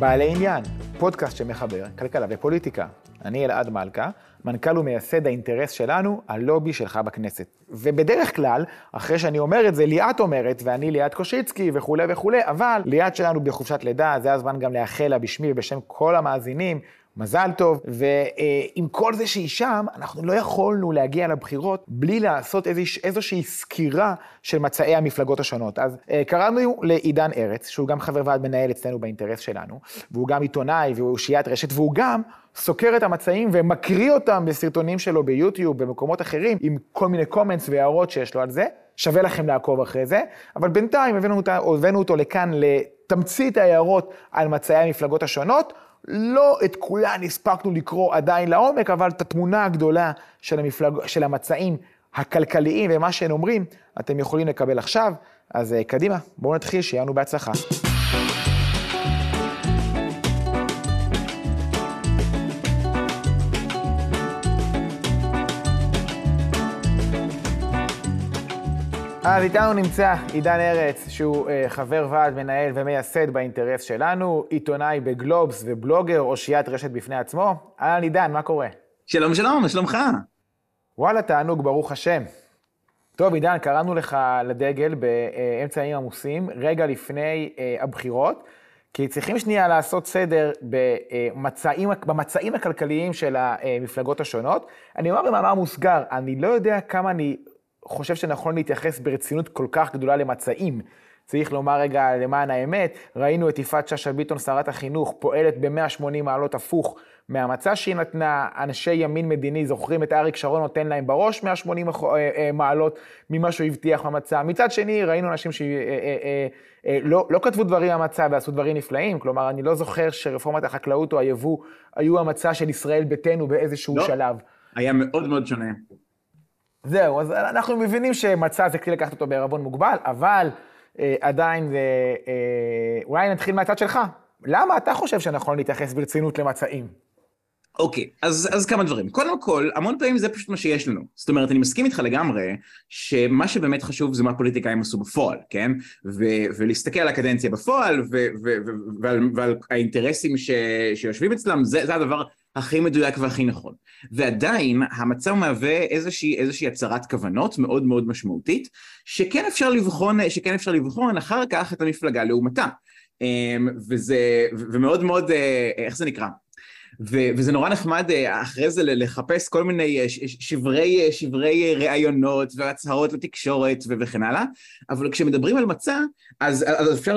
בעלי עניין, פודקאסט שמחבר כלכלה ופוליטיקה. אני אלעד מלכה, מנכ"ל ומייסד האינטרס שלנו, הלובי שלך בכנסת. ובדרך כלל, אחרי שאני אומר את זה, ליאת אומרת, ואני ליאת קושיצקי וכולי וכולי, אבל ליאת שלנו בחופשת לידה, זה הזמן גם לאחל לה בשמי ובשם כל המאזינים, מזל טוב, ועם כל זה שהיא שם, אנחנו לא יכולנו להגיע לבחירות בלי לעשות איזוש, איזושהי סקירה של מצעי המפלגות השונות. אז אה, קראנו לעידן ארץ, שהוא גם חבר ועד מנהל אצלנו באינטרס שלנו, והוא גם עיתונאי והוא אושיית רשת, והוא גם סוקר את המצעים ומקריא אותם בסרטונים שלו ביוטיוב, במקומות אחרים, עם כל מיני קומנטס והערות שיש לו על זה. שווה לכם לעקוב אחרי זה, אבל בינתיים הבאנו, אותה, הבאנו אותו לכאן לתמצית ההערות על מצעי המפלגות השונות. לא את כולן הספקנו לקרוא עדיין לעומק, אבל את התמונה הגדולה של, המפלג... של המצעים הכלכליים ומה שהם אומרים, אתם יכולים לקבל עכשיו. אז אה, קדימה, בואו נתחיל, שיהיה לנו בהצלחה. אז איתנו נמצא עידן ארץ, שהוא uh, חבר ועד, מנהל ומייסד באינטרס שלנו, עיתונאי בגלובס ובלוגר, אושיית רשת בפני עצמו. אהלן עידן, מה קורה? שלום שלום, מה שלומך? וואלה, תענוג, ברוך השם. טוב, עידן, קראנו לך לדגל באמצע הימים עמוסים, רגע לפני uh, הבחירות, כי צריכים שנייה לעשות סדר במצעים, במצעים הכלכליים של המפלגות השונות. אני אומר במאמר מוסגר, אני לא יודע כמה אני חושב שנכון להתייחס ברצינות כל כך גדולה למצעים. צריך לומר רגע למען האמת, ראינו את יפעת שאשא ביטון, שרת החינוך, פועלת ב-180 מעלות הפוך מהמצע שהיא נתנה. אנשי ימין מדיני זוכרים את אריק שרון נותן להם בראש 180 אה, אה, מעלות ממה שהוא הבטיח במצע. מצד שני, ראינו אנשים שלא אה, לא כתבו דברים במצע ועשו דברים נפלאים. כלומר, אני לא זוכר שרפורמת החקלאות או היבוא היו המצע של ישראל ביתנו באיזשהו לא, שלב. היה מאוד מאוד שונה. זהו, אז אנחנו מבינים שמצע זה כלי לקחת אותו בערבון מוגבל, אבל אה, עדיין זה... אה, אולי נתחיל מהצד שלך. למה אתה חושב שנכון להתייחס ברצינות למצעים? אוקיי, okay, אז, אז כמה דברים. קודם כל, המון פעמים זה פשוט מה שיש לנו. זאת אומרת, אני מסכים איתך לגמרי, שמה שבאמת חשוב זה מה פוליטיקאים עשו בפועל, כן? ו- ולהסתכל על הקדנציה בפועל, ו- ו- ו- ועל, ועל האינטרסים ש- שיושבים אצלם, זה, זה הדבר הכי מדויק והכי נכון. ועדיין המצב מהווה איזושהי, איזושהי הצהרת כוונות מאוד מאוד משמעותית, שכן אפשר לבחון, שכן אפשר לבחון אחר כך את המפלגה לעומתה. אמ, וזה, ומאוד מאוד, אה, איך זה נקרא? ו- וזה נורא נחמד אה, אחרי זה לחפש כל מיני אה, שברי, אה, שברי ראיונות והצהרות לתקשורת וכן הלאה, אבל כשמדברים על מצע, אז, אז אפשר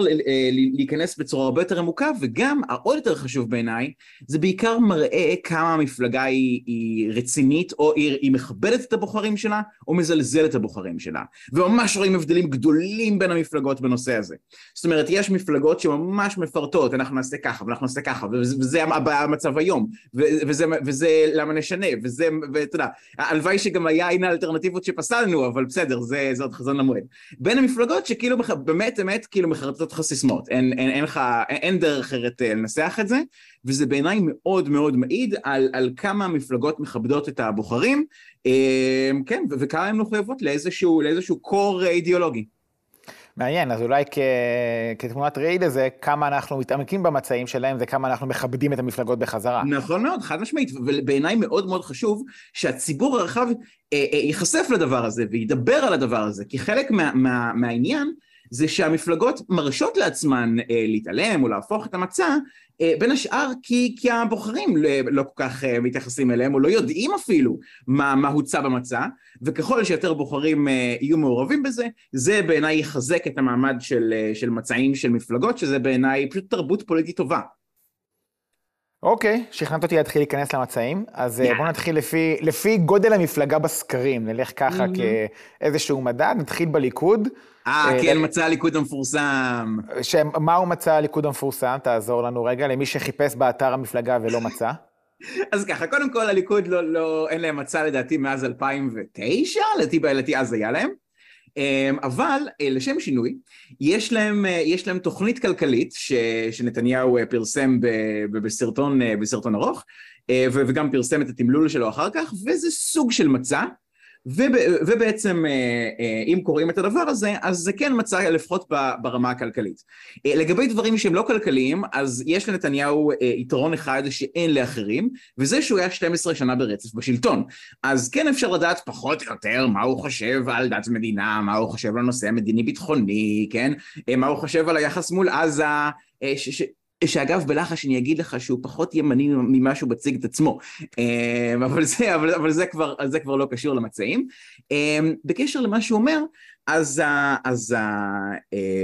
להיכנס בצורה הרבה יותר עמוקה, וגם העוד יותר חשוב בעיניי, זה בעיקר מראה כמה המפלגה היא, היא רצינית, או היא, היא מכבדת את הבוחרים שלה, או מזלזלת את הבוחרים שלה. וממש רואים הבדלים גדולים בין המפלגות בנושא הזה. זאת אומרת, יש מפלגות שממש מפרטות, אנחנו נעשה ככה, ואנחנו נעשה ככה, וזה, וזה המצב היום. היום, וזה, וזה למה נשנה, וזה, ואתה יודע, הלוואי שגם היה הנה האלטרנטיבות שפסלנו, אבל בסדר, זה, זה עוד חזון למועד. בין המפלגות שכאילו באמת אמת כאילו מחרטטות לך סיסמאות, אין, אין, אין, לך, אין, אין דרך אחרת אה, לנסח את זה, וזה בעיניי מאוד מאוד מעיד על, על כמה המפלגות מכבדות את הבוחרים, אה, כן, וכמה הן מחויבות לאיזשהו, לאיזשהו קור אידיאולוגי. מעניין, אז אולי כ... כתמונת ראי לזה, כמה אנחנו מתעמקים במצעים שלהם וכמה אנחנו מכבדים את המפלגות בחזרה. נכון מאוד, חד משמעית, ובעיניי מאוד מאוד חשוב שהציבור הרחב אה, אה, ייחשף לדבר הזה וידבר על הדבר הזה, כי חלק מה, מה, מהעניין זה שהמפלגות מרשות לעצמן אה, להתעלם או להפוך את המצע אה, בין השאר כי, כי הבוחרים לא, לא כל כך אה, מתייחסים אליהם, או לא יודעים אפילו מה, מה הוצע במצע, וככל שיותר בוחרים אה, יהיו מעורבים בזה, זה בעיניי יחזק את המעמד של, של מצעים של מפלגות, שזה בעיניי פשוט תרבות פוליטית טובה. אוקיי, שכנעת אותי להתחיל להיכנס למצעים, אז yeah. בואו נתחיל לפי, לפי גודל המפלגה בסקרים, נלך ככה mm-hmm. כאיזשהו מדד, נתחיל בליכוד. אה, אה, כן, מצע הליכוד המפורסם. מהו מצע הליכוד המפורסם? תעזור לנו רגע, למי שחיפש באתר המפלגה ולא מצא. אז ככה, קודם כל הליכוד לא, לא, אין להם מצע לדעתי מאז 2009, לדעתי אז היה להם. אמ, אבל אה, לשם שינוי, יש להם, אה, יש להם תוכנית כלכלית ש, שנתניהו פרסם ב, בסרטון, בסרטון ארוך, וגם פרסם את התמלול שלו אחר כך, וזה סוג של מצע. ובעצם אם קוראים את הדבר הזה, אז זה כן מצא לפחות ברמה הכלכלית. לגבי דברים שהם לא כלכליים, אז יש לנתניהו יתרון אחד שאין לאחרים, וזה שהוא היה 12 שנה ברצף בשלטון. אז כן אפשר לדעת פחות או יותר מה הוא חושב על דת מדינה, מה הוא חושב על הנושא המדיני-ביטחוני, כן? מה הוא חושב על היחס מול עזה, ש, שאגב בלחש אני אגיד לך שהוא פחות ימני ממה שהוא מציג את עצמו, אבל זה, אבל, אבל זה, כבר, זה כבר לא קשור למצעים. בקשר למה שהוא אומר, אז, אז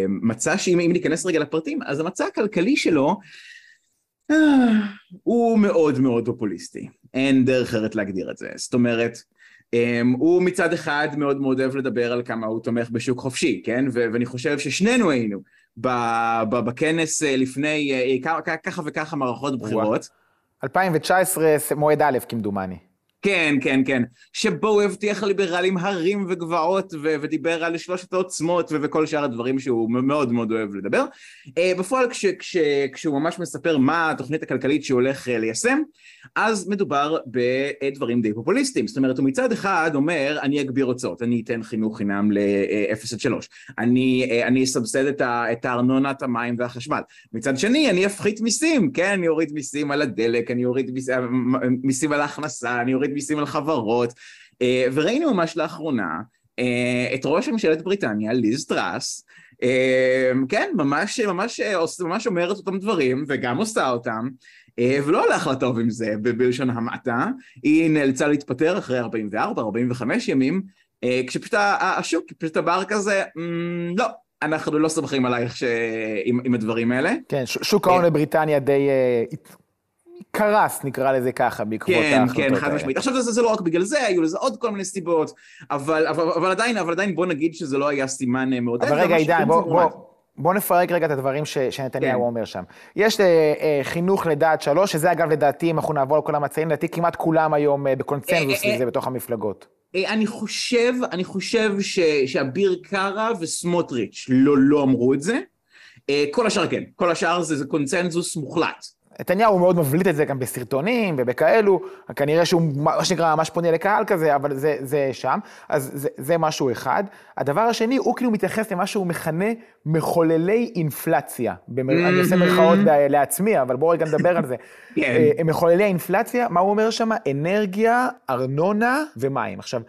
המצע, שאם ניכנס רגע לפרטים, אז המצע הכלכלי שלו הוא מאוד מאוד פופוליסטי, אין דרך אחרת להגדיר את זה, זאת אומרת, הוא מצד אחד מאוד מאוד אוהב לדבר על כמה הוא תומך בשוק חופשי, כן? ואני חושב ששנינו היינו בכנס אה, לפני אה, ככה וככה מערכות בחירות. 2019, מועד א', כמדומני. כן, כן, כן. שבו הוא הבטיח ליברלים הרים וגבעות ו- ודיבר על שלושת העוצמות ו- וכל שאר הדברים שהוא מאוד מאוד אוהב לדבר. Uh, בפועל כש- כש- כשהוא ממש מספר מה התוכנית הכלכלית שהוא הולך uh, ליישם, אז מדובר בדברים די פופוליסטיים. זאת אומרת, הוא מצד אחד אומר, אני אגביר הוצאות, אני אתן חינוך חינם ל-0 עד 3, אני, uh, אני אסבסד את, ה- את הארנונה, את המים והחשמל. מצד שני, אני אפחית מיסים, כן? אני אוריד מיסים על הדלק, אני אוריד מיסים, מיסים על ההכנסה, אני אוריד להוריד מיסים על חברות, אה, וראינו ממש לאחרונה אה, את ראש ממשלת בריטניה, ליז טראס, אה, כן, ממש, ממש, ממש אומרת אותם דברים, וגם עושה אותם, ולא הלך לה טוב עם זה בלשון המעטה, היא נאלצה להתפטר אחרי 44-45 ימים, כשפשוט השוק פשוט אמר כזה, אמ, לא, אנחנו לא סומכים עלייך ש... עם, עם הדברים האלה. כן, שוק ההון בבריטניה די קרס, נקרא לזה ככה, בעקבות כן, ההחלטות האלה. כן, כן, חד משמעית. עכשיו זה, זה לא רק בגלל זה, היו לזה עוד כל מיני סיבות, אבל, אבל, אבל, עדיין, אבל עדיין בוא נגיד שזה לא היה סימן אה, מעודד. אבל רגע, עידן, בוא, בוא, בוא נפרק רגע את הדברים ש, שנתניהו כן. אומר שם. יש אה, אה, חינוך לדעת שלוש, שזה אגב לדעתי, אם אנחנו נעבור על כל המצעים, לדעתי כמעט כולם היום אה, בקונצנזוס לזה בתוך המפלגות. אני חושב, אני חושב ש, שאביר קארה וסמוטריץ' לא, לא אמרו את זה. כל השאר כן, כל השאר זה, זה קונצנזוס מוחלט. נתניהו מאוד מבליט את זה גם בסרטונים ובכאלו, כנראה שהוא מה שנקרא ממש פונה לקהל כזה, אבל זה, זה שם, אז זה, זה משהו אחד. הדבר השני, הוא כאילו מתייחס למה שהוא מכנה מחוללי אינפלציה. במר... Mm-hmm. אני עושה מירכאות לעצמי, אבל בואו רגע נדבר על זה. כן. אה, מחוללי האינפלציה, מה הוא אומר שם? אנרגיה, ארנונה ומים. עכשיו,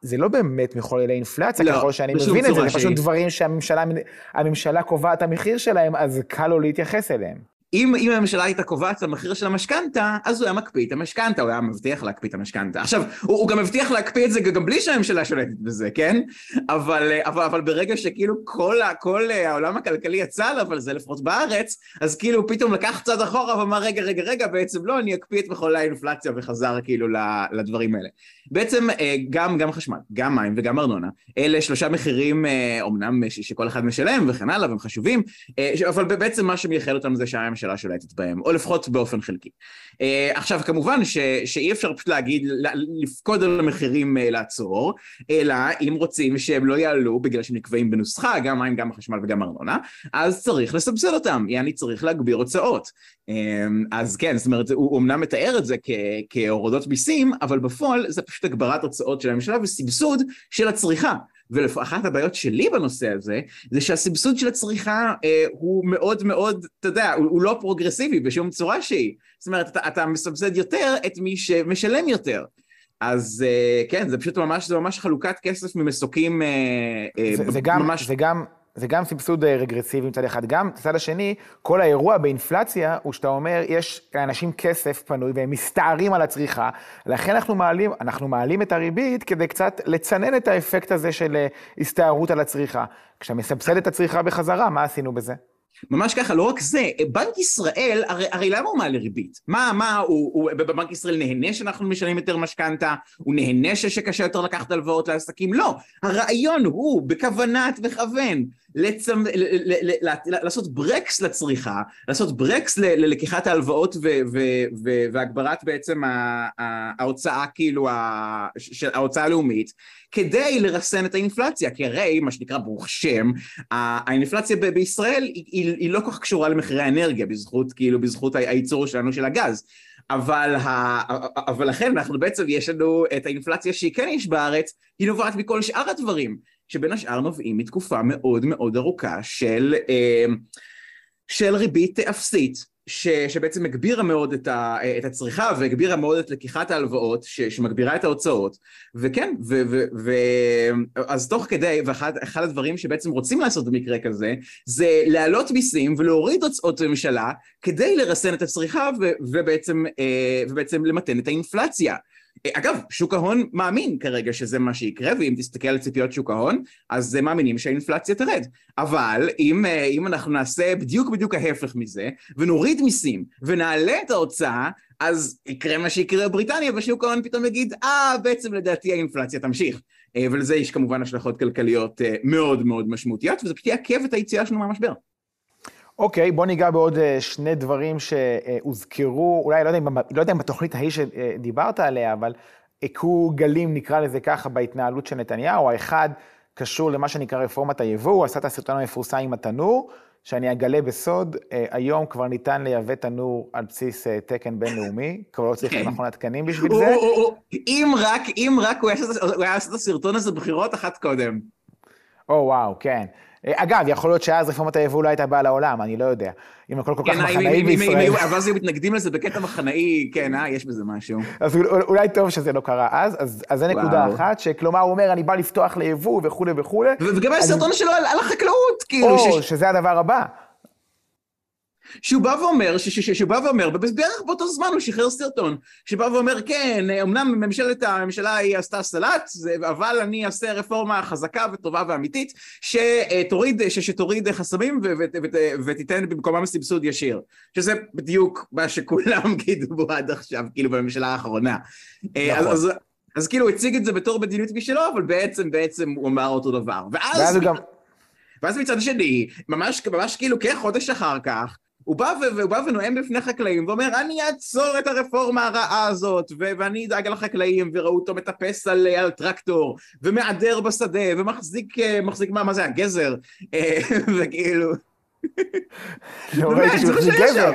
זה לא באמת מחוללי אינפלציה, לא, ככל שאני מבין את זה, זה פשוט דברים שהממשלה קובעת המחיר שלהם, אז קל לו להתייחס אליהם. אם, אם הממשלה הייתה קובעת את המחיר של המשכנתה, אז הוא היה מקפיא את המשכנתה, הוא היה מבטיח להקפיא את המשכנתה. עכשיו, הוא, הוא גם מבטיח להקפיא את זה גם בלי שהממשלה שולטת בזה, כן? אבל, אבל, אבל ברגע שכאילו כל, כל העולם הכלכלי יצא עליו על זה, לפחות בארץ, אז כאילו פתאום לקח צעד אחורה ואמר, רגע, רגע, רגע, בעצם לא, אני אקפיא את מחוללי האינפלציה וחזר כאילו לדברים האלה. בעצם אה, גם, גם חשמל, גם מים וגם ארנונה, אלה שלושה מחירים, אומנם אה, שכל אחד משלם וכן הלאה, והם חשובים, אה, אבל בעצם מה שמייחד אותם זה שהממשלה שולטת בהם, או לפחות באופן חלקי. עכשיו, כמובן ש, שאי אפשר פשוט להגיד, לפקוד על המחירים לעצור, אלא אם רוצים שהם לא יעלו בגלל שהם נקבעים בנוסחה, גם מים, גם החשמל וגם ארנונה, אז צריך לסבסד אותם, יעני צריך להגביר הוצאות. אז כן, זאת אומרת, הוא אמנם מתאר את זה כהורדות מיסים, אבל בפועל זה. פשוט הגברת הוצאות של הממשלה וסבסוד של הצריכה. ואחת הבעיות שלי בנושא הזה, זה שהסבסוד של הצריכה אה, הוא מאוד מאוד, אתה יודע, הוא, הוא לא פרוגרסיבי בשום צורה שהיא. זאת אומרת, אתה, אתה מסבסד יותר את מי שמשלם יותר. אז אה, כן, זה פשוט ממש, זה ממש חלוקת כסף ממסוקים אה, אה זה, זה גם, ממש... זה גם... זה גם סבסוד אה, רגרסיבי מצד אחד. גם מצד השני, כל האירוע באינפלציה הוא שאתה אומר, יש לאנשים כסף פנוי והם מסתערים על הצריכה, לכן אנחנו מעלים, אנחנו מעלים את הריבית כדי קצת לצנן את האפקט הזה של אה, הסתערות על הצריכה. כשאתה מסבסד את הצריכה בחזרה, מה עשינו בזה? ממש ככה, לא רק זה, בנק ישראל, הרי, הרי למה הוא מעלה ריבית? מה, מה, הוא, הוא בבנק ישראל נהנה שאנחנו משלמים יותר משכנתה? הוא נהנה שקשה יותר לקחת הלוואות לעסקים? לא, הרעיון הוא בכוונת מכוון לצמ... ל... ל... ל... ל... לעשות ברקס לצריכה, לעשות ברקס ל... ללקיחת ההלוואות ו... ו... ו... והגברת בעצם ההוצאה, כאילו, ההוצאה הלאומית, כדי לרסן את האינפלציה, כי הרי, מה שנקרא ברוך שם, האינפלציה ב... בישראל היא, היא, היא לא כל כך קשורה למחירי האנרגיה, בזכות, כאילו, בזכות הייצור שלנו של הגז. אבל, ה... אבל לכן אנחנו בעצם, יש לנו את האינפלציה שהיא כן יש בארץ, היא נובעת מכל שאר הדברים, שבין השאר נובעים מתקופה מאוד מאוד ארוכה של, אה, של ריבית אפסית. ש, שבעצם הגבירה מאוד את, ה, את הצריכה והגבירה מאוד את לקיחת ההלוואות, ש, שמגבירה את ההוצאות, וכן, ו, ו, ו, אז תוך כדי, ואחד הדברים שבעצם רוצים לעשות במקרה כזה, זה להעלות מיסים ולהוריד הוצאות ממשלה כדי לרסן את הצריכה ו, ובעצם, אה, ובעצם למתן את האינפלציה. אגב, שוק ההון מאמין כרגע שזה מה שיקרה, ואם תסתכל על ציפיות שוק ההון, אז הם מאמינים שהאינפלציה תרד. אבל אם, אה, אם אנחנו נעשה בדיוק בדיוק ההפך מזה, ונוריד מיסים, ונעלה את ההוצאה, אז יקרה מה שיקרה בבריטניה, ושוק ההון פתאום יגיד, אה, בעצם לדעתי האינפלציה תמשיך. אה, ולזה יש כמובן השלכות כלכליות אה, מאוד מאוד משמעותיות, וזה פשוט יעכב את היציאה שלנו מהמשבר. אוקיי, בוא ניגע בעוד אה, שני דברים שהוזכרו, אולי, לא יודע, לא יודע אם בתוכנית ההיא שדיברת עליה, אבל הכו גלים, נקרא לזה ככה, בהתנהלות של נתניהו. האחד קשור למה שנקרא רפורמת היבוא, הוא עשה את הסרטון המפורסם עם התנור, שאני אגלה בסוד, אה, היום כבר ניתן לייבא תנור על בסיס אה, תקן בינלאומי, כבר לא צריך כן. מכון התקנים בשביל זה. אם רק, אם רק הוא היה עושה את הסרטון הזה בחירות אחת קודם. או וואו, כן. אגב, יכול להיות שאז רפורמת היבוא לא הייתה באה לעולם, אני לא יודע. אם הכל כל כך כן, מחנאי בישראל. אבל אז היו מתנגדים לזה בקטע מחנאי, כן, אה, יש בזה משהו. אז אולי טוב שזה לא קרה אז, אז זה נקודה אחת, שכלומר הוא אומר, אני בא לפתוח ליבוא וכולי וכולי. וגם היה סרטון שלו על החקלאות, כאילו. או, שזה הדבר הבא. שהוא בא ואומר, שהוא בא ואומר, בערך באותו זמן הוא שחרר סרטון, שבא ואומר, כן, אמנם ממשלת הממשלה היא עשתה סלט, אבל אני אעשה רפורמה חזקה וטובה ואמיתית, שתוריד, שתוריד חסמים ותיתן במקומם סבסוד ישיר. שזה בדיוק מה שכולם גידו עד עכשיו, כאילו בממשלה האחרונה. נכון. אז, אז כאילו הוא הציג את זה בתור מדיניות משלו, אבל בעצם, בעצם הוא אמר אותו דבר. ואז... ואז הוא גם... ואז מצד שני, ממש, ממש כאילו כחודש אחר כך, הוא בא, ו- הוא בא ונואם בפני חקלאים ואומר, אני אעצור את הרפורמה הרעה הזאת, ו- ואני אדאג לחקלאים, וראו אותו מטפס על, על טרקטור, ומעדר בשדה, ומחזיק, אה, מחזיק מה, מה זה, הגזר, אה, וכאילו... לא ראיתי שהוא מחזיק גזר.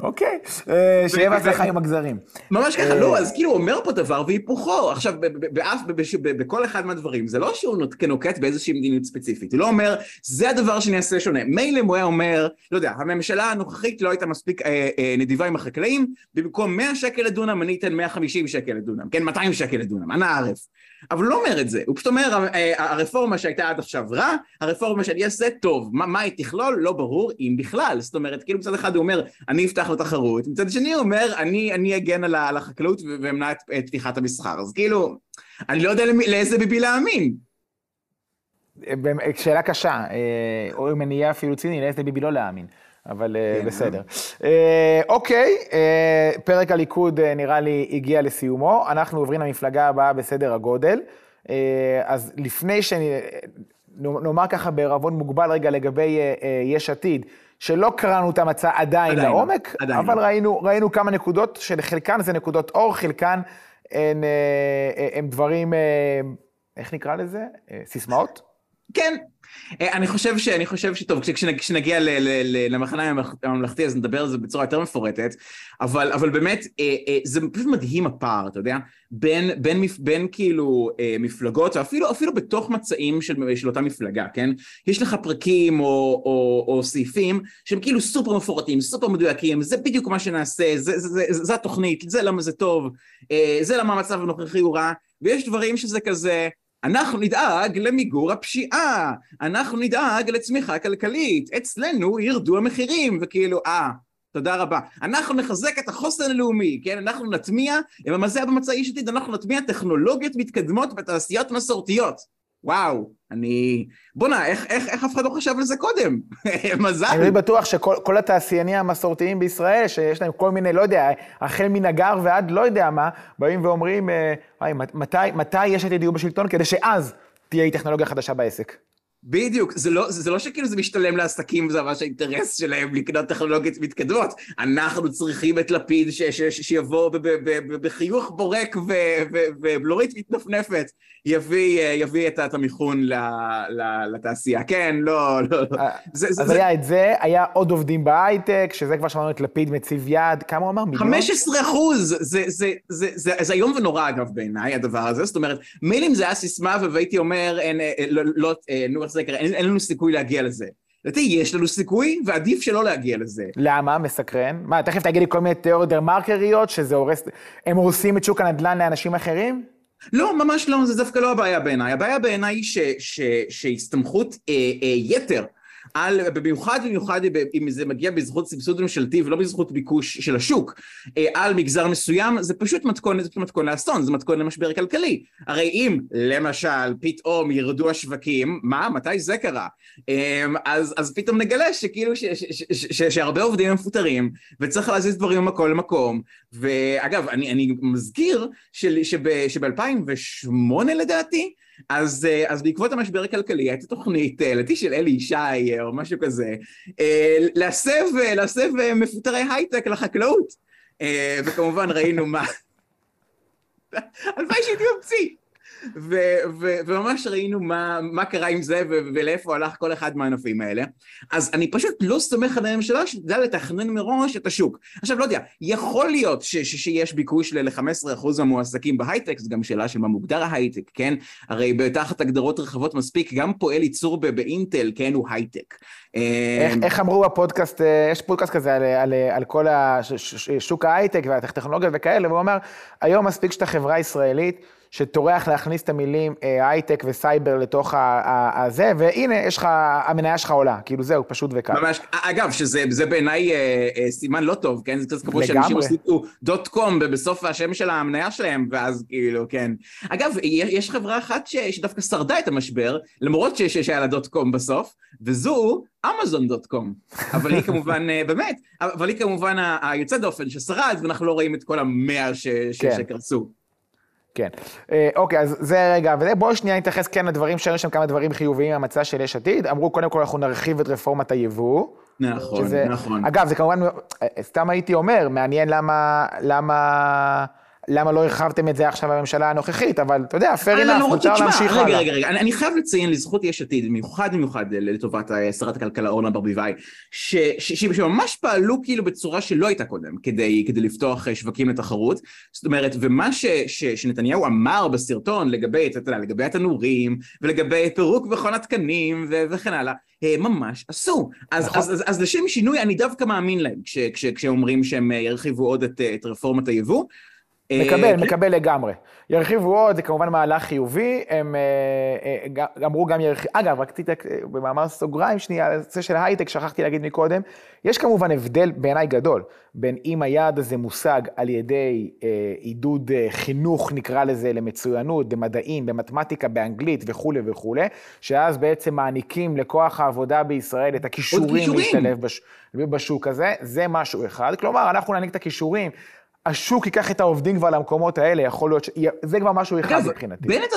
אוקיי, אה, שיהיה בהצלחה עם הגזרים. ממש ככה, לא, אז כאילו הוא אומר פה דבר והיפוכו. עכשיו, בכל אחד מהדברים, זה לא שהוא נוקט באיזושהי מדיניות ספציפית. הוא לא אומר, זה הדבר שאני אעשה שונה. מילא הוא היה אומר, לא יודע, הממשלה הנוכחית לא הייתה מספיק אה, אה, נדיבה עם החקלאים, במקום 100 שקל לדונם אני אתן 150 שקל לדונם, כן, 200 שקל לדונם, אנא ערף. אבל הוא לא אומר את זה, הוא פשוט אומר, הרפורמה שהייתה עד עכשיו רע, הרפורמה שאני אעשה טוב. מה היא תכלול? לא ברור, אם בכלל. זאת אומרת, כאילו מצד אחד הוא אומר, אני אפתח לתחרות, מצד שני הוא אומר, אני, אני אגן על, על החקלאות ואמנע את, את פתיחת המסחר. אז כאילו, אני לא יודע לאיזה ביבי להאמין. שאלה קשה, אה, או אם אני אהיה אפילו ציני, לאיזה ביבי לא להאמין. אבל אה, כן. בסדר. אה. אוקיי, פרק הליכוד נראה לי הגיע לסיומו. אנחנו עוברים למפלגה הבאה בסדר הגודל. אז לפני שאני, נאמר ככה בערבון מוגבל רגע לגבי יש עתיד, שלא קראנו את המצע עדיין, עדיין לא. לעומק, עדיין אבל לא. ראינו, ראינו כמה נקודות, שלחלקן זה נקודות אור, חלקן הן, אה, הם דברים, אה, איך נקרא לזה? אה, סיסמאות? כן, אה, אני חושב, ש, אני חושב שטוב, כשנגיע למחנה הממלכתי אז נדבר על זה בצורה יותר מפורטת, אבל, אבל באמת אה, אה, זה פשוט מדהים הפער, אתה יודע, בין, בין, בין כאילו מפלגות, ואפילו אפילו בתוך מצעים של, של אותה מפלגה, כן? יש לך פרקים או, או, או סעיפים שהם כאילו סופר מפורטים, סופר מדויקים, זה בדיוק מה שנעשה, זה, זה, זה, זה, זה התוכנית, זה למה זה טוב, זה למה המצב הנוכחי הוא רע, ויש דברים שזה כזה, אנחנו נדאג למיגור הפשיעה, אנחנו נדאג לצמיחה כלכלית, אצלנו ירדו המחירים, וכאילו, אה, תודה רבה. אנחנו נחזק את החוסן הלאומי, כן? אנחנו נטמיע, מה זה היה במצע איש עתיד? אנחנו נטמיע טכנולוגיות מתקדמות בתעשיות מסורתיות. וואו, אני... בואנה, איך, איך, איך אף אחד לא חשב על זה קודם? מזל. אני בטוח שכל התעשיינים המסורתיים בישראל, שיש להם כל מיני, לא יודע, החל מנגר ועד לא יודע מה, באים ואומרים, אה, מתי, מתי יש עתיד יהיו בשלטון? כדי שאז תהיה טכנולוגיה חדשה בעסק. בדיוק, זה לא, זה לא שכאילו זה משתלם לעסקים וזה ממש האינטרס שלהם לקנות טכנולוגיות מתקדמות, אנחנו צריכים את לפיד ש, ש, ש, שיבוא בחיוך בורק ובלורית מתנפנפת, יביא, יביא את המיכון לתעשייה, כן, לא, לא, לא. זה, אז זה, היה זה... את זה, היה עוד עובדים בהייטק, שזה כבר שמענו את לפיד מציב יד, כמה הוא אמר? מיליון? 15 אחוז, זה, זה, זה, זה, זה, זה איום ונורא אגב בעיניי הדבר הזה, זאת אומרת, מילא אם זה היה סיסמה והייתי אומר, אין, לא, לא, נו, איך זה יקרה, אין, אין לנו סיכוי להגיע לזה. לדעתי יש לנו סיכוי, ועדיף שלא להגיע לזה. למה? מסקרן. מה, תכף תגיד לי כל מיני תיאוריות דה מרקריות, שזה הורס, הם הורסים את שוק הנדל"ן לאנשים אחרים? לא, ממש לא, זה דווקא לא הבעיה בעיניי. הבעיה בעיניי היא שהסתמכות אה, אה, יתר על, במיוחד במיוחד אם זה מגיע בזכות סבסוד ממשלתי ולא בזכות ביקוש של השוק, אה, על מגזר מסוים, זה פשוט מתכון, זה פשוט מתכון לאסון, זה מתכון למשבר כלכלי. הרי אם, למשל, פתאום ירדו השווקים, מה? מתי זה קרה? אמ, אז, אז פתאום נגלה שכאילו, ש, ש, ש, ש, ש, שהרבה עובדים מפוטרים, וצריך להזיז דברים ממקום למקום. ואגב, אני, אני מזכיר שב-2008 לדעתי, אז, אה, אז בעקבות המשבר הכלכלי הייתה תוכנית, אה, לדעתי של אלי ישי אה, או משהו כזה, להסב, להסב מפוטרי הייטק לחקלאות. וכמובן ראינו מה... הלוואי שהייתי ממציא. וממש ראינו מה, מה קרה עם זה ולאיפה הלך כל אחד מהענפים האלה. אז אני פשוט לא סומך על הממשלה שתדע לתכנן מראש את השוק. עכשיו, לא יודע, יכול להיות ש- ש- שיש ביקוש ל-15% מהמועסקים בהייטק, זו גם שאלה של מה מוגדר ההייטק, כן? הרי בתחת הגדרות רחבות מספיק, גם פועל ייצור באינטל, כן, הוא הייטק. איך, אמ, איך אמרו בפודקאסט, אה, יש פודקאסט כזה על, על, על כל שוק ההייטק והטכנולוגיה וכאלה, והוא אומר, היום מספיק שאתה חברה ישראלית, שטורח להכניס את המילים אה, הייטק וסייבר לתוך הזה, והנה, יש לך, המניה שלך עולה, כאילו זהו, פשוט וקל. ממש, אגב, שזה בעיניי אה, אה, סימן לא טוב, כן? זה קצת כמו שאנשים הוסיפו דוט קום בסוף השם של המניה שלהם, ואז כאילו, כן. אגב, יש חברה אחת שדווקא שרדה את המשבר, למרות שהיה לה דוט קום בסוף, וזו אמזון דוט קום. אבל היא כמובן, באמת, אבל היא כמובן היוצא דופן ששרד, ואנחנו לא רואים את כל המאה כן. שקרסו. כן. אה, אוקיי, אז זה רגע, וזה, בואו שנייה נתייחס כן לדברים, שהיו שם כמה דברים חיוביים מהמצע של יש עתיד. אמרו, קודם כל אנחנו נרחיב את רפורמת היבוא. נכון, שזה, נכון. אגב, זה כמובן, אה, סתם הייתי אומר, מעניין למה, למה... למה לא הרחבתם את זה עכשיו בממשלה הנוכחית, אבל אתה יודע, fair enough, מותר להמשיך הלאה. רגע, רגע, רגע, אני חייב לציין לזכות יש עתיד, במיוחד במיוחד לטובת אה, שרת הכלכלה אורנה ברביבאי, שממש פעלו כאילו בצורה שלא הייתה קודם, כדי לפתוח אה, שווקים לתחרות, זאת אומרת, ומה שנתניהו אמר בסרטון לגבי, אתה יודע, לגבי התנורים, ולגבי פירוק מכון התקנים וכן הלאה, ממש עשו. אז, נכון. אז, אז, אז לשם שינוי אני דווקא מאמין להם כשאומרים שהם אה, ירחיבו עוד את, את רפורמת היבוא. מקבל, אה, מקבל לגמרי. ירחיבו עוד, זה כמובן מהלך חיובי, הם אה, אה, אמרו גם ירחיבו, אגב, רק רציתי במאמר סוגריים שנייה, הנושא של הייטק, שכחתי להגיד מקודם, יש כמובן הבדל בעיניי גדול, בין אם היעד הזה מושג על ידי עידוד חינוך, נקרא לזה, למצוינות, במדעים, במתמטיקה, באנגלית וכולי וכולי, שאז בעצם מעניקים לכוח העבודה בישראל את הכישורים להשתלב בש, בשוק הזה, זה משהו אחד. כלומר, אנחנו נעניק את הכישורים. השוק ייקח את העובדים כבר למקומות האלה, יכול להיות ש... זה כבר משהו אחד מבחינתי. בנט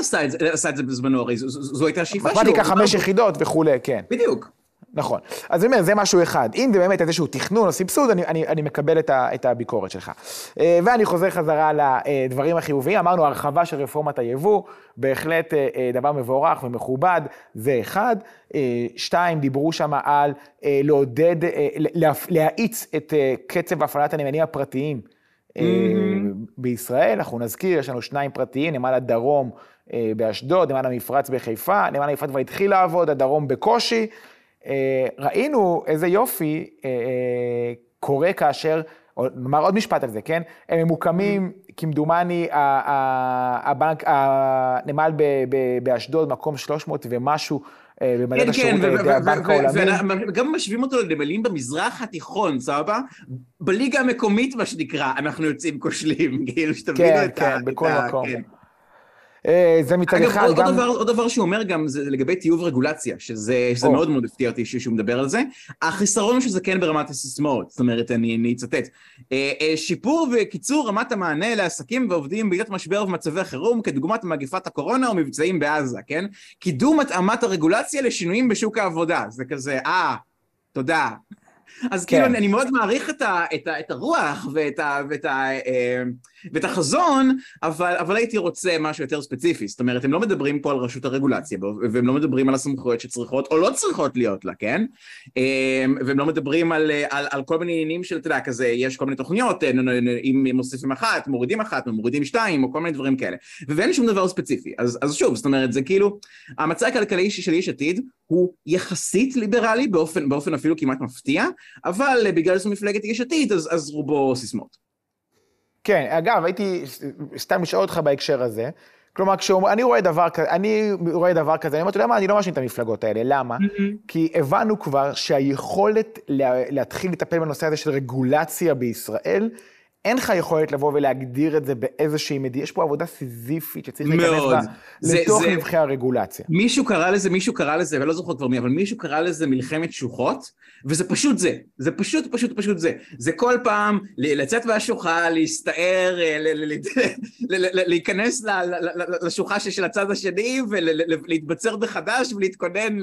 עשה את זה בזמנו, הרי זו הייתה השאיפה שלו. מתמטיקה חמש יחידות וכולי, כן. בדיוק. נכון. אז אני אומר, זה משהו אחד. אם זה באמת איזשהו תכנון או סבסוד, אני, אני, אני מקבל את, ה, את הביקורת שלך. אה, ואני חוזר חזרה לדברים החיוביים. אמרנו, הרחבה של רפורמת היבוא, בהחלט אה, אה, דבר מבורך ומכובד, זה אחד. שתיים, דיברו שם על לעודד, להאיץ את קצב הפעלת הנמלים הפרטיים. Mm-hmm. בישראל, אנחנו נזכיר, יש לנו שניים פרטיים, נמל הדרום אה, באשדוד, נמל המפרץ בחיפה, נמל המפרץ כבר התחיל לעבוד, הדרום בקושי. אה, ראינו איזה יופי קורה כאשר, או נאמר עוד משפט על זה, כן? הם ממוקמים. כמדומני, הבנק, הנמל באשדוד, מקום 300 ומשהו אה, במדד כן, השירות כן, על ידי הבנק העולמי. וגם משווים אותו לנמלים במזרח התיכון, סבבה? בליגה המקומית, מה שנקרא, אנחנו יוצאים כושלים, כאילו, שתבינו כן, את ה... כן, כן, בכל מקום. אה, זה מצד אחד, אגב, גם... עוד דבר, עוד דבר שהוא אומר גם זה לגבי טיוב רגולציה, שזה, שזה מאוד מאוד הפתיע אותי שהוא מדבר על זה. החיסרון הוא שזה כן ברמת הסיסמאות, זאת אומרת, אני, אני אצטט. אה, אה, שיפור וקיצור רמת המענה לעסקים ועובדים בעידות משבר ומצבי חירום, כדוגמת מגפת הקורונה או מבצעים בעזה, כן? קידום התאמת הרגולציה לשינויים בשוק העבודה. זה כזה, אה, תודה. אז כאילו, כן. כאילו אני מאוד מעריך את, ה, את, ה, את הרוח ואת, ה, ואת, ה, אה, ואת החזון, אבל, אבל הייתי רוצה משהו יותר ספציפי. זאת אומרת, הם לא מדברים פה על רשות הרגולציה, והם לא מדברים על הסמכויות שצריכות או לא צריכות להיות לה, כן? אה, והם לא מדברים על, על, על כל מיני עניינים של, אתה יודע, כזה, יש כל מיני תוכניות, אה, אם מוסיפים אחת, מורידים אחת, מורידים שתיים, או כל מיני דברים כאלה. ואין שום דבר ספציפי. אז, אז שוב, זאת אומרת, זה כאילו, המצע הכלכלי של יש עתיד הוא יחסית ליברלי, באופן, באופן אפילו כמעט מפתיע, אבל בגלל שזו מפלגת יש עתיד, אז, אז רובו סיסמאות. כן, אגב, הייתי סתם לשאול אותך בהקשר הזה. כלומר, כשאני רואה דבר כזה, אני רואה דבר כזה, אני אומר, אתה יודע מה, אני לא מאשים את המפלגות האלה, למה? Mm-hmm. כי הבנו כבר שהיכולת לה, להתחיל לטפל בנושא הזה של רגולציה בישראל, אין לך יכולת לבוא ולהגדיר את זה באיזושהי מדינה, יש פה עבודה סיזיפית שצריך להיכנס בה לתוך נבחי הרגולציה. מישהו קרא לזה, מישהו קרא לזה, ולא זוכר כבר מי, אבל מישהו קרא לזה מלחמת שוחות, וזה פשוט זה, זה פשוט פשוט פשוט זה. זה כל פעם לצאת מהשוחה, להסתער, אה, להיכנס לשוחה של הצד השני, ולהתבצר מחדש ולהתכונן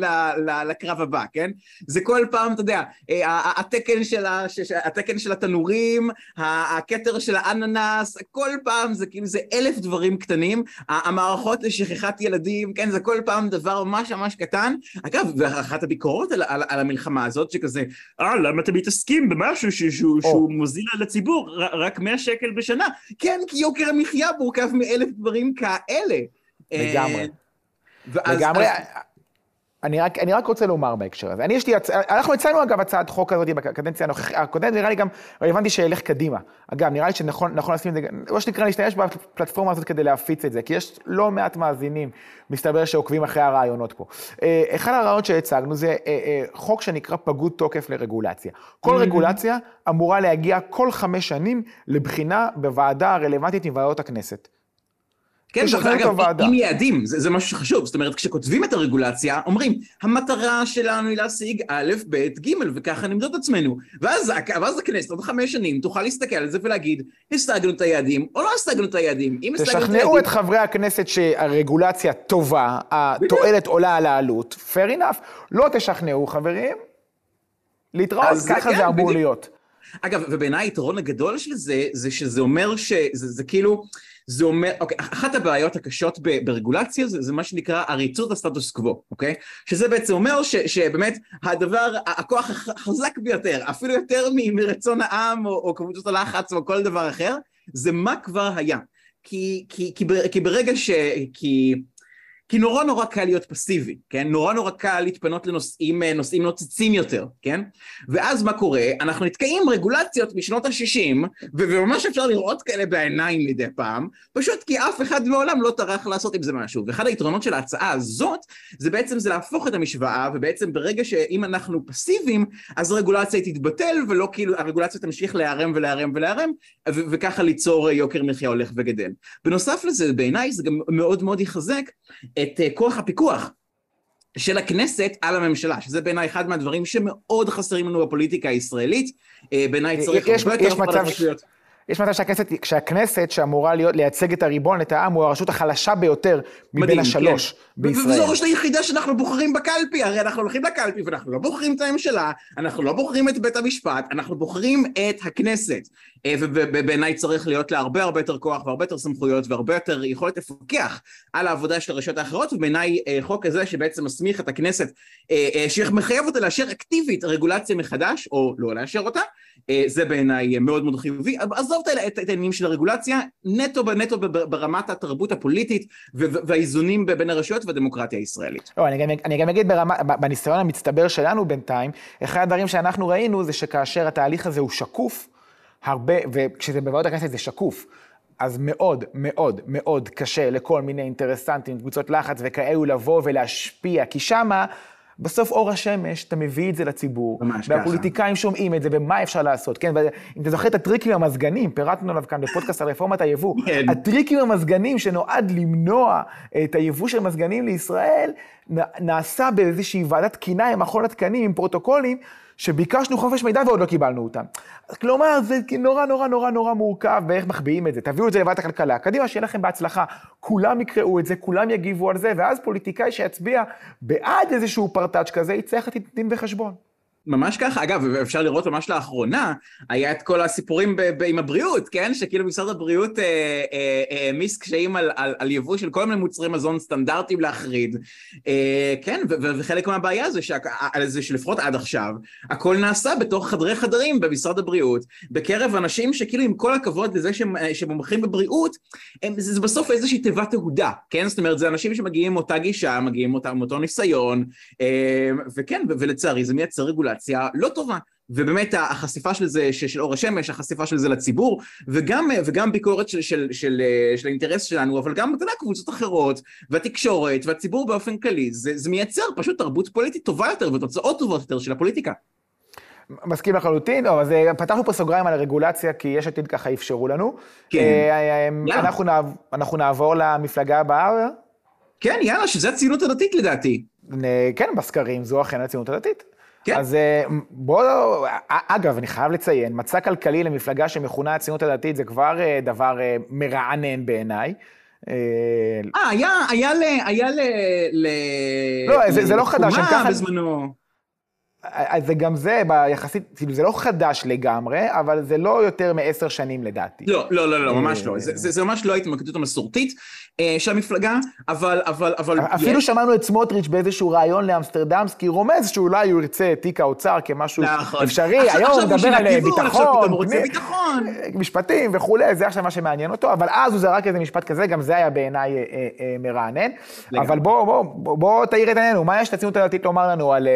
לקרב הבא, כן? זה כל פעם, אתה יודע, אה, התקן של התנורים, הכתר של האננס, כל פעם זה כאילו זה אלף דברים קטנים, המערכות לשכחת ילדים, כן, זה כל פעם דבר ממש ממש קטן. אגב, ואחת הביקורות על, על, על המלחמה הזאת, שכזה, אה, למה אתם מתעסקים במשהו ש, שהוא, שהוא מוזיל על הציבור, רק 100 שקל בשנה? כן, כי יוקר המחיה מורכב מאלף דברים כאלה. לגמרי. ואז, לגמרי. אז... אני רק, אני רק רוצה לומר בהקשר הזה. אני יש לי, הצ... אנחנו הצענו אגב הצעת חוק כזאת בקדנציה הקודמת, נראה לי גם רלוונטי שילך קדימה. אגב, נראה לי שנכון נכון לשים את זה, מה שנקרא להשתמש בפלטפורמה הזאת כדי להפיץ את זה, כי יש לא מעט מאזינים, מסתבר שעוקבים אחרי הרעיונות פה. אה, אחד הרעיונות שהצגנו זה אה, אה, חוק שנקרא פגות תוקף לרגולציה. כל mm-hmm. רגולציה אמורה להגיע כל חמש שנים לבחינה בוועדה הרלוונטית מוועדות הכנסת. כן, אגב, עם יעדים, זה, זה משהו שחשוב, זאת אומרת, כשכותבים את הרגולציה, אומרים, המטרה שלנו היא להשיג א', ב', ג', וככה נמדוד את עצמנו. ואז, ואז הכנסת עוד חמש שנים תוכל להסתכל על זה ולהגיד, השגנו את היעדים, או לא השגנו את היעדים. אם השגנו את היעדים... תשכנעו את חברי הכנסת שהרגולציה טובה, התועלת עולה על העלות, fair enough. לא תשכנעו, חברים, להתראות, ככה זה, כן, אמור להיות. אגב, ובעיניי היתרון הגדול של זה, זה שזה אומר שזה זה כאילו... זה אומר, אוקיי, אחת הבעיות הקשות ברגולציה זה, זה מה שנקרא עריצות הסטטוס קוו, אוקיי? שזה בעצם אומר ש, שבאמת הדבר, הכוח החזק ביותר, אפילו יותר מרצון העם או, או קבוצות הלחץ או כל דבר אחר, זה מה כבר היה. כי, כי, כי, כי ברגע ש... כי כי נורא נורא קל להיות פסיבי, כן? נורא נורא קל להתפנות לנושאים אה, נושאים נוצצים יותר, כן? ואז מה קורה? אנחנו נתקעים רגולציות משנות ה-60, וממש אפשר לראות כאלה בעיניים מדי פעם, פשוט כי אף אחד מעולם לא טרח לעשות עם זה משהו. ואחד היתרונות של ההצעה הזאת, זה בעצם זה להפוך את המשוואה, ובעצם ברגע שאם אנחנו פסיביים, אז הרגולציה תתבטל, ולא כאילו הרגולציה תמשיך להיערם ולהיערם ולהיערם, וככה ליצור יוקר מחיה הולך וגדל. בנוסף לזה, בעיניי זה גם מאוד מאוד יחזק את אה, כוח הפיקוח של הכנסת על הממשלה, שזה בעיניי אחד מהדברים שמאוד חסרים לנו בפוליטיקה הישראלית, אה, בעיניי צריך הרבה יותר הפרדת רשויות. יש מצב שהכנסת, שהכנסת שאמורה להיות, לייצג את הריבון, את העם, הוא הרשות החלשה ביותר מבין מדהים, השלוש כן. בישראל. וזו הרשות היחידה שאנחנו בוחרים בקלפי, הרי אנחנו הולכים לקלפי ואנחנו לא בוחרים את הממשלה, אנחנו לא בוחרים את בית המשפט, אנחנו בוחרים את הכנסת. אה, ובעיניי צריך להיות לה הרבה הרבה יותר כוח והרבה יותר סמכויות והרבה יותר יכולת לפקח על העבודה של הרשויות האחרות, ובעיניי אה, חוק כזה שבעצם מסמיך את הכנסת, אה, שמחייב אותה לאשר אקטיבית רגולציה מחדש, או לא לאשר אותה, זה בעיניי מאוד מאוד חיובי. עזוב את העניינים של הרגולציה, נטו בנטו ברמת התרבות הפוליטית והאיזונים בין הרשויות והדמוקרטיה הישראלית. לא, אני גם, אני גם אגיד ברמה, בניסיון המצטבר שלנו בינתיים, אחד הדברים שאנחנו ראינו זה שכאשר התהליך הזה הוא שקוף, הרבה, וכשזה בוועדות הכנסת זה שקוף, אז מאוד מאוד מאוד קשה לכל מיני אינטרסנטים, קבוצות לחץ וכאלו לבוא ולהשפיע, כי שמה בסוף אור השמש, אתה מביא את זה לציבור. ממש ככה. והפוליטיקאים שומעים את זה, ומה אפשר לעשות, כן? ואם אתה זוכר את הטריקים עם המזגנים, פירטנו עליו כאן בפודקאסט על רפורמת היבוא. כן. הטריקים עם המזגנים שנועד למנוע את היבוא של מזגנים לישראל, נעשה באיזושהי ועדת תקינה עם מכון התקנים, עם פרוטוקולים, שביקשנו חופש מידע ועוד לא קיבלנו אותם. כלומר, זה נורא נורא נורא נורא מורכב באיך מחביאים את זה. תביאו את זה לוועדת הכלכלה. קדימה, שיהיה לכם בהצלחה. כולם יקראו את זה, כולם יגיבו על זה, ואז פוליטיקאי שיצביע בעד איזשהו פרטאץ' כזה, יצטרך לתת דין וחשבון. ממש ככה, אגב, אפשר לראות ממש לאחרונה, היה את כל הסיפורים ב- ב- עם הבריאות, כן? שכאילו משרד הבריאות אה, אה, העמיס קשיים על, על, על יבוא של כל מיני מוצרי מזון סטנדרטיים להחריד, אה, כן? ו- ו- וחלק מהבעיה זה, שה- זה שלפחות עד עכשיו, הכל נעשה בתוך חדרי חדרים במשרד הבריאות, בקרב אנשים שכאילו עם כל הכבוד לזה שהם אה, שמומחים בבריאות, הם, זה, זה בסוף איזושהי תיבת תהודה, כן? זאת אומרת, זה אנשים שמגיעים עם אותה גישה, מגיעים עם אותו ניסיון, אה, וכן, ו- ולצערי זה מייצר רגולציה לא טובה. ובאמת החשיפה של זה, של של אור השמש, החשיפה של זה לציבור, וגם, וגם ביקורת של, של, של, של האינטרס שלנו, אבל גם, אתה יודע, קבוצות אחרות, והתקשורת, והציבור באופן כללי, זה, זה מייצר פשוט תרבות פוליטית טובה יותר, ותוצאות טובות יותר של הפוליטיקה. מסכים לחלוטין, לא, אז אה, פתחנו פה סוגריים על הרגולציה, כי יש עתיד ככה אפשרו לנו. כן. אה, אה, יאללה. אנחנו, נעב, אנחנו נעבור למפלגה הבאה. כן, יאללה, שזה הציונות הדתית לדעתי. כן, בסקרים, זו אכן הציונות הדתית. כן. אז אה, בואו, אגב, אני חייב לציין, מצע כלכלי למפלגה שמכונה הציונות הדתית זה כבר אה, דבר אה, מרענן בעיניי. אה, אה, היה, היה ל... היה ל... ל... לא, זה- זה לא חדש, הם ככה- בזמנו. אז זה גם זה, ביחסית, כאילו זה לא חדש לגמרי, אבל זה לא יותר מעשר שנים לדעתי. לא, לא, לא, לא, ממש אה, לא. זה, זה, זה ממש לא ההתמקדות המסורתית אה, של המפלגה, אבל, אבל, אבל... אפילו יש- שמענו את סמוטריץ' באיזשהו ראיון לאמסטרדמסקי, רומז שאולי הוא ירצה את תיק האוצר כמשהו נכון. אפשרי, עכשיו- היום הוא מדבר על בשביל הכיוון, עכשיו ביטחון, פתאום הוא רוצה ביטחון. משפטים וכולי, זה עכשיו מה שמעניין אותו, אבל אז הוא זרק איזה משפט כזה, גם זה היה בעיניי אה, אה, אה, מרענן. לגמרי. אבל בוא, בוא, בוא, בוא תאיר את עינינו, מה יש לציונות הדתית לומר לנו על, אה,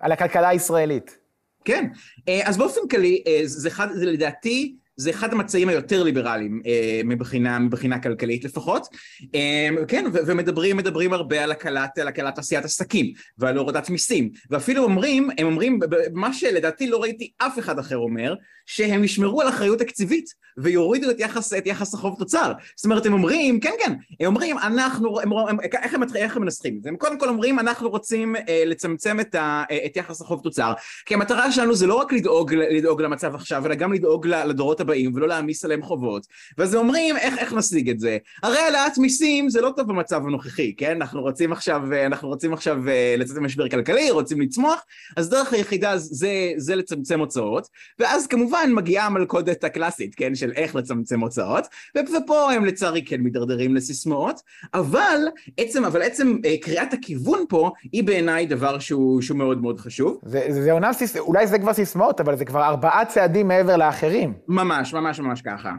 על הכלכלה הישראלית? כן, אה, אז באופן כללי, אה, זה, זה לדעתי, זה אחד המצעים היותר ליברליים אה, מבחינה, מבחינה כלכלית לפחות. אה, כן, ומדברים מדברים הרבה על הקלת, על הקלת עשיית עסקים ועל הורדת מיסים, ואפילו אומרים, הם אומרים, מה שלדעתי לא ראיתי אף אחד אחר אומר, שהם ישמרו על אחריות תקציבית ויורידו את יחס, את יחס החוב תוצר. זאת אומרת, הם אומרים, כן, כן, הם אומרים, אנחנו, הם, הם, איך, הם, איך הם מנסחים את זה? הם קודם כל אומרים, אנחנו רוצים אה, לצמצם את, ה, אה, את יחס החוב תוצר, כי המטרה שלנו זה לא רק לדאוג, לדאוג למצב עכשיו, אלא גם לדאוג לדורות הבאים ולא להעמיס עליהם חובות. ואז אומרים, איך, איך נשיג את זה? הרי העלאת מיסים זה לא טוב במצב הנוכחי, כן? אנחנו רוצים עכשיו, אה, אנחנו רוצים עכשיו אה, לצאת ממשבר כלכלי, רוצים לצמוח, אז דרך היחידה זה, זה לצמצם הוצאות, ואז כמובן מגיעה המלכודת הקלאסית, כן? של איך לצמצם הוצאות, ופה הם לצערי כן מידרדרים לסיסמאות, אבל עצם, אבל עצם אה, קריאת הכיוון פה היא בעיניי דבר שהוא, שהוא מאוד מאוד חשוב. זה, זה, זה אומנם. אולי זה כבר סיסמאות, אבל זה כבר ארבעה צעדים מעבר לאחרים. ממש, ממש ממש ככה.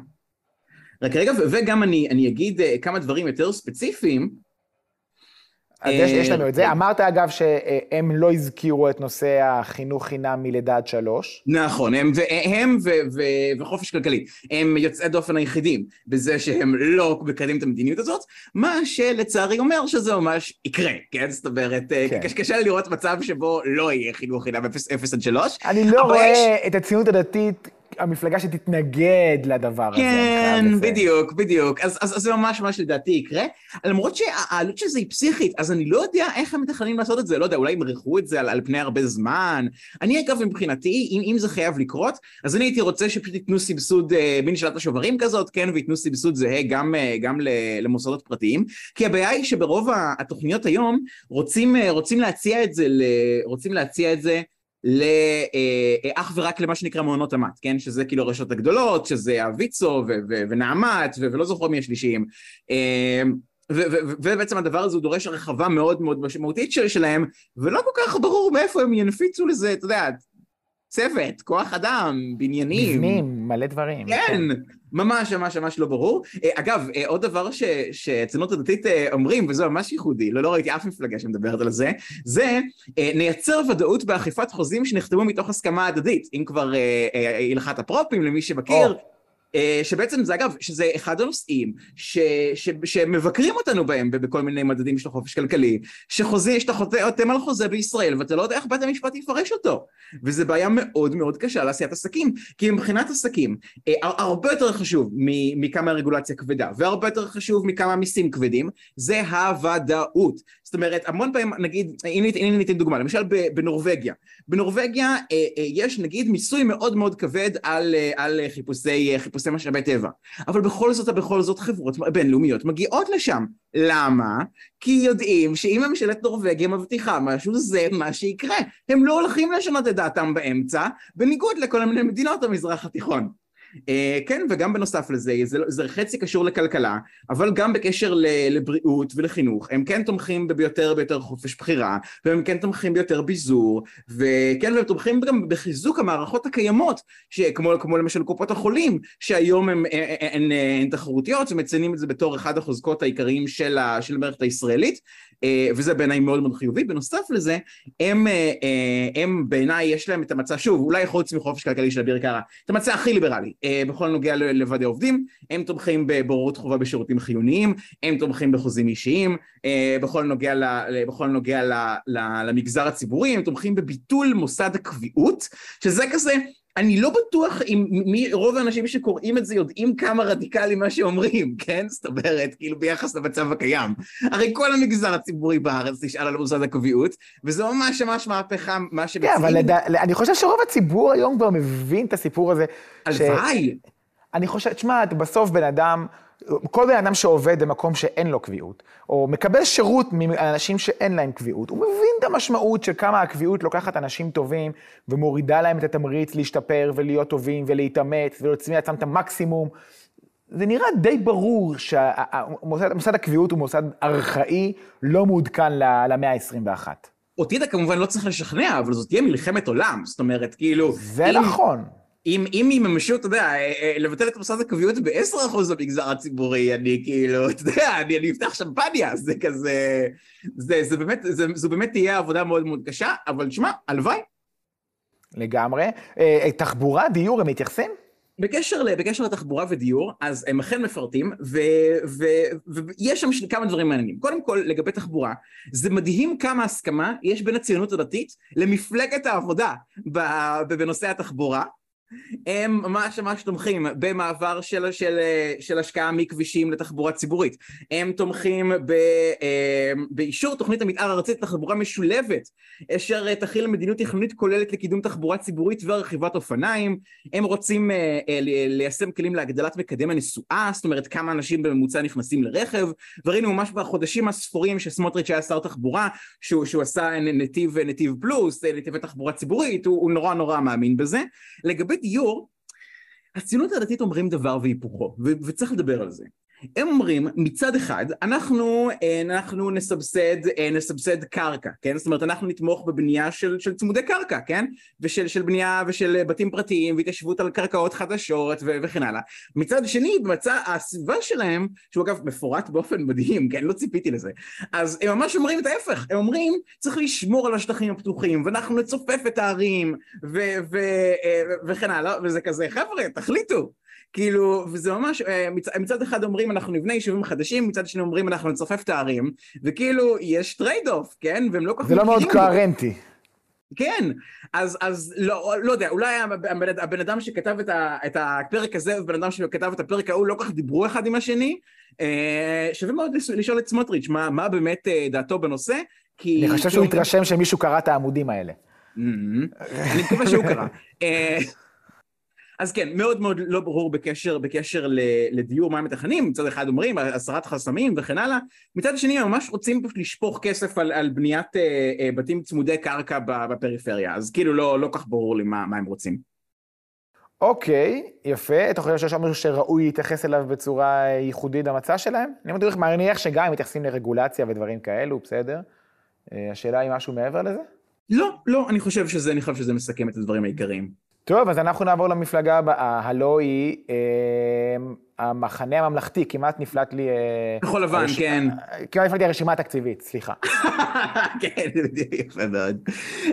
רק רגע, ו- וגם אני, אני אגיד אה, כמה דברים יותר ספציפיים. אז יש, יש לנו את זה. כן. אמרת אגב שהם לא הזכירו את נושא החינוך חינם מלידה עד שלוש. נכון, הם, הם ו, ו, וחופש כלכלי, הם יוצאי דופן היחידים בזה שהם לא מקדמים את המדיניות הזאת, מה שלצערי אומר שזה ממש יקרה, כן? זאת אומרת, כן. כן. קשה לראות מצב שבו לא יהיה חינוך חינם 0 עד 3. אני לא רואה יש- את הציונות הדתית, המפלגה שתתנגד לדבר הזה. כן, חייב לציין. בדיוק, בדיוק. אז, אז, אז זה ממש ממש לדעתי יקרה. למרות שהעלות של זה היא פסיכית, אז אני לא יודע איך הם מתכננים לעשות את זה, לא יודע, אולי ימרחו את זה על, על פני הרבה זמן. אני אגב, מבחינתי, אם, אם זה חייב לקרות, אז אני הייתי רוצה שפשוט ייתנו סבסוד, אה, מין שאלת השוברים כזאת, כן, וייתנו סבסוד זהה גם, אה, גם למוסדות פרטיים. כי הבעיה היא שברוב התוכניות היום רוצים, אה, רוצים להציע את זה, ל, רוצים להציע את זה אך ורק למה שנקרא מעונות תמ"ת, כן? שזה כאילו הרשתות הגדולות, שזה הוויצו ונעמת ולא זוכר מי השלישיים. אה, ובעצם הדבר הזה הוא דורש הרחבה מאוד מאוד משמעותית של- שלהם, ולא כל כך ברור מאיפה הם ינפיצו לזה, אתה יודע, צוות, כוח אדם, בניינים. מבנים, מלא דברים. כן, ממש ממש ממש לא ברור. אה, אגב, אה, עוד דבר ש- שהציונות הדתית אה, אומרים, וזה ממש ייחודי, לא, לא ראיתי אף מפלגה שמדברת על זה, זה אה, נייצר ודאות באכיפת חוזים שנחתמו מתוך הסכמה הדדית. אם כבר אה, אה, הלכת הפרופים, למי שמכיר. אה, שבעצם זה אגב, שזה אחד הנושאים ש, ש, שמבקרים אותנו בהם בכל מיני מדדים של החופש כלכלי, שחוזה, שאתה חותם על חוזה בישראל ואתה לא יודע איך בית המשפט יפרש אותו, וזה בעיה מאוד מאוד קשה לעשיית עסקים, כי מבחינת עסקים, אה, הרבה יותר חשוב מכמה רגולציה כבדה, והרבה יותר חשוב מכמה מיסים כבדים, זה הוודאות. זאת אומרת, המון פעמים, נגיד, הנה הנה ניתן דוגמה, למשל בנורבגיה, בנורבגיה אה, יש נגיד מיסוי מאוד מאוד כבד על, על חיפושי חיפושי משאבי טבע. אבל בכל זאת, בכל זאת חברות בינלאומיות מגיעות לשם. למה? כי יודעים שאם ממשלת נורבגיה מבטיחה משהו, זה מה שיקרה. הם לא הולכים לשנות את דעתם באמצע, בניגוד לכל מיני מדינות המזרח התיכון. אה, כן, וגם בנוסף לזה, זה, זה חצי קשור לכלכלה, אבל גם בקשר לבריאות ולחינוך, הם כן תומכים ביותר ויותר חופש בחירה, והם כן תומכים ביותר ביזור, וכן, והם תומכים גם בחיזוק המערכות הקיימות, שכמו כמו למשל קופות החולים, שהיום הן תחרותיות, ומציינים את זה בתור אחד החוזקות העיקריים של, ה, של המערכת הישראלית, אה, וזה בעיניי מאוד מאוד חיובי. בנוסף לזה, הם, אה, הם בעיניי יש להם את המצע, שוב, אולי חוץ מחופש כלכלי של אביר קארה, את המצע הכי ליברלי. אה, בכל הנוגע לוועדי עובדים, הם תומכים בבוררות חובה בשירותים חיוניים, הם תומכים בחוזים אישיים, אה, בכל הנוגע, ל, בכל הנוגע ל, ל, למגזר הציבורי, הם תומכים בביטול מוסד הקביעות, שזה כזה, אני לא בטוח אם מי, רוב האנשים שקוראים את זה יודעים כמה רדיקלי מה שאומרים, כן? זאת אומרת, כאילו ביחס למצב הקיים. הרי כל המגזר הציבורי בארץ נשאל על מוסד הקביעות, וזה ממש ממש מהפכה, מה שמציעים... כן, אבל לדע... אני חושב שרוב הציבור היום כבר מבין את הסיפור הזה. הלוואי. ש... אני חושב, תשמע, בסוף בן אדם... כל בן אדם שעובד במקום שאין לו קביעות, או מקבל שירות מאנשים שאין להם קביעות, הוא מבין את המשמעות של כמה הקביעות לוקחת אנשים טובים ומורידה להם את התמריץ להשתפר ולהיות טובים ולהתאמץ ולהוציא מעצמם את המקסימום. זה נראה די ברור שמוסד הקביעות הוא מוסד ארכאי, לא מעודכן למאה ה-21. אותי אתה כמובן לא צריך לשכנע, אבל זאת תהיה מלחמת עולם, זאת אומרת, כאילו... זה אם... נכון. אם, אם יממשו, אתה יודע, אה, אה, לבטל את מוסד הקביעות ב-10% במגזר הציבורי, אני כאילו, אתה יודע, אני, אני אפתח שמפניה, זה כזה, זה, זה באמת, זה, זו באמת תהיה עבודה מאוד מאוד קשה, אבל תשמע, הלוואי. לגמרי. אה, תחבורה, דיור, הם מתייחסים? בקשר, בקשר לתחבורה ודיור, אז הם אכן מפרטים, ויש שם כמה דברים מעניינים. קודם כל, לגבי תחבורה, זה מדהים כמה הסכמה יש בין הציונות הדתית למפלגת העבודה בנושא התחבורה. הם ממש ממש תומכים במעבר של, של, של השקעה מכבישים לתחבורה ציבורית. הם תומכים ב, אה, באישור תוכנית המתאר הארצית לתחבורה משולבת, אשר תכיל מדיניות תכנונית כוללת לקידום תחבורה ציבורית ורכיבת אופניים. הם רוצים אה, אה, ליישם כלים להגדלת מקדם הנסועה, זאת אומרת כמה אנשים בממוצע נכנסים לרכב, וראינו ממש בחודשים הספורים שסמוטריץ' היה שר תחבורה, שהוא, שהוא עשה נתיב, נתיב פלוס, נתיבי תחבורה ציבורית, הוא, הוא נורא נורא מאמין בזה. לגבי דיור, הציונות הדתית אומרים דבר והיפוכו, וצריך לדבר על זה. הם אומרים מצד אחד אנחנו, אה, אנחנו נסבסד, אה, נסבסד קרקע, כן? זאת אומרת אנחנו נתמוך בבנייה של, של צמודי קרקע, כן? ושל של בנייה ושל בתים פרטיים והתיישבות על קרקעות חדשות ו, וכן הלאה. מצד שני במצע הסביבה שלהם, שהוא אגב מפורט באופן מדהים, כן? לא ציפיתי לזה. אז הם ממש אומרים את ההפך, הם אומרים צריך לשמור על השטחים הפתוחים ואנחנו נצופף את הערים ו, ו, אה, וכן הלאה, וזה כזה חבר'ה תחליטו כאילו, וזה ממש, אה, מצ, מצד אחד אומרים אנחנו נבנה יישובים חדשים, מצד שני אומרים אנחנו נצופף את הערים, וכאילו יש trade off, כן? והם לא כל כך זה לא מאוד קוהרנטי. כן, אז, אז לא, לא יודע, אולי הבן, הבן אדם שכתב את, ה, את הפרק הזה ובן אדם שכתב את הפרק ההוא לא כל כך דיברו אחד עם השני, אה, שווה מאוד לשאול את סמוטריץ' מה, מה באמת אה, דעתו בנושא, כי... אני חושב שהוא התרשם שמישהו קרא את העמודים האלה. אני מקווה שהוא קרא. אז כן, מאוד מאוד לא ברור בקשר, בקשר לדיור מה הם מתכננים, מצד אחד אומרים הסרת חסמים וכן הלאה, מצד שני הם ממש רוצים פשוט לשפוך כסף על, על בניית אה, אה, בתים צמודי קרקע בפריפריה, אז כאילו לא, לא כך ברור לי מה, מה הם רוצים. אוקיי, יפה. אתה חושב שיש משהו שראוי להתייחס אליו בצורה ייחודית במצע שלהם? אני מדבר, מניח שגם אם מתייחסים לרגולציה ודברים כאלו, בסדר. אה, השאלה היא משהו מעבר לזה? לא, לא, אני חושב שזה, אני חושב שזה מסכם את הדברים העיקריים. טוב, אז אנחנו נעבור למפלגה הבאה, הלא היא אה, המחנה הממלכתי, כמעט נפלט לי... אה, כחול לבן, הרש... כן. כמעט נפלט לי הרשימה התקציבית, סליחה. כן, יפה מאוד.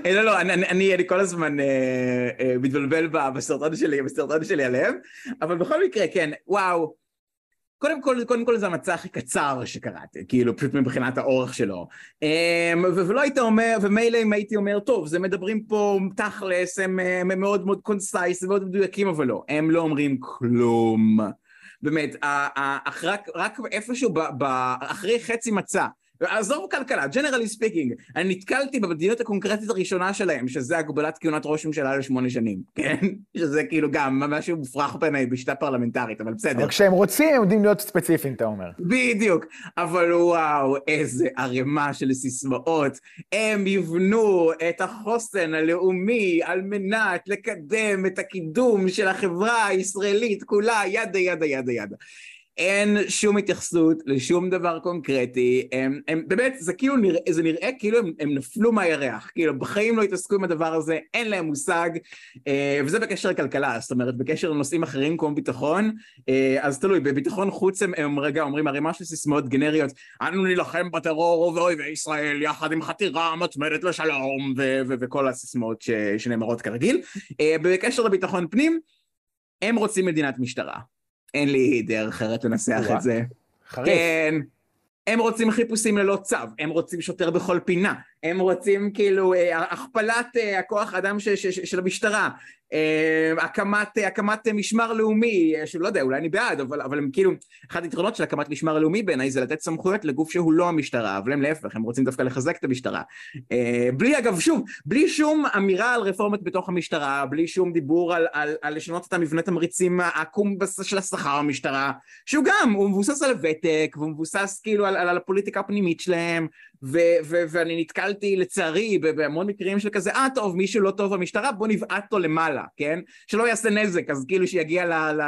אה, לא, לא, אני, אני, אני כל הזמן אה, אה, מתבלבל בסרטון שלי, בסרטון שלי עליהם, אבל בכל מקרה, כן, וואו. קודם כל, קודם כל זה המצע הכי קצר שקראתי, כאילו פשוט מבחינת האורך שלו. אמ, ולא היית אומר, ומילא אם הייתי אומר, טוב, זה מדברים פה תכלס, הם, הם מאוד מאוד concise, מאוד מדויקים, אבל לא, הם לא אומרים כלום. באמת, רק, רק איפשהו, ב, ב, אחרי חצי מצע, עזוב כלכלה, generally speaking, אני נתקלתי במדיניות הקונקרטית הראשונה שלהם, שזה הגבלת כהונת ראש ממשלה לשמונה שנים, כן? שזה כאילו גם משהו מופרך בעיניי בשיטה פרלמנטרית, אבל בסדר. אבל כשהם רוצים, הם יודעים להיות ספציפיים, אתה אומר. בדיוק, אבל וואו, איזה ערימה של סיסמאות. הם יבנו את החוסן הלאומי על מנת לקדם את הקידום של החברה הישראלית כולה, ידה ידה ידה ידה. אין שום התייחסות לשום דבר קונקרטי, הם, הם באמת, זה כאילו נראה, זה נראה כאילו הם, הם נפלו מהירח, כאילו בחיים לא התעסקו עם הדבר הזה, אין להם מושג, אה, וזה בקשר לכלכלה, זאת אומרת בקשר לנושאים אחרים כמו ביטחון, אה, אז תלוי, בביטחון חוץ הם, הם רגע אומרים ערימה של סיסמאות גנריות, אנו נילחם בטרור ובאויבי ישראל יחד עם חתירה מתמדת לשלום, ו- ו- וכל הסיסמאות ש- שנאמרות כרגיל, אה, בקשר לביטחון פנים, הם רוצים מדינת משטרה. אין לי דרך אחרת לנסח את זה. חריף. כן, הם רוצים חיפושים ללא צו, הם רוצים שוטר בכל פינה, הם רוצים כאילו אה, הכפלת אה, הכוח האדם ש, ש, ש, של המשטרה, הקמת, הקמת משמר לאומי, שלא יודע, אולי אני בעד, אבל, אבל הם כאילו, אחד היתרונות של הקמת משמר לאומי בעיניי זה לתת סמכויות לגוף שהוא לא המשטרה, אבל הם להפך, הם רוצים דווקא לחזק את המשטרה. בלי, אגב, שוב, בלי שום אמירה על רפורמות בתוך המשטרה, בלי שום דיבור על, על, על לשנות את המבנה תמריצים העקום של השכר במשטרה, שהוא גם, הוא מבוסס על הוותק, והוא מבוסס כאילו על, על, על הפוליטיקה הפנימית שלהם, ו- ו- ואני נתקלתי לצערי בהמון מקרים של כזה, אה טוב, מישהו לא טוב במשטרה, בוא נבעט אותו למעלה, כן? שלא יעשה נזק, אז כאילו שיגיע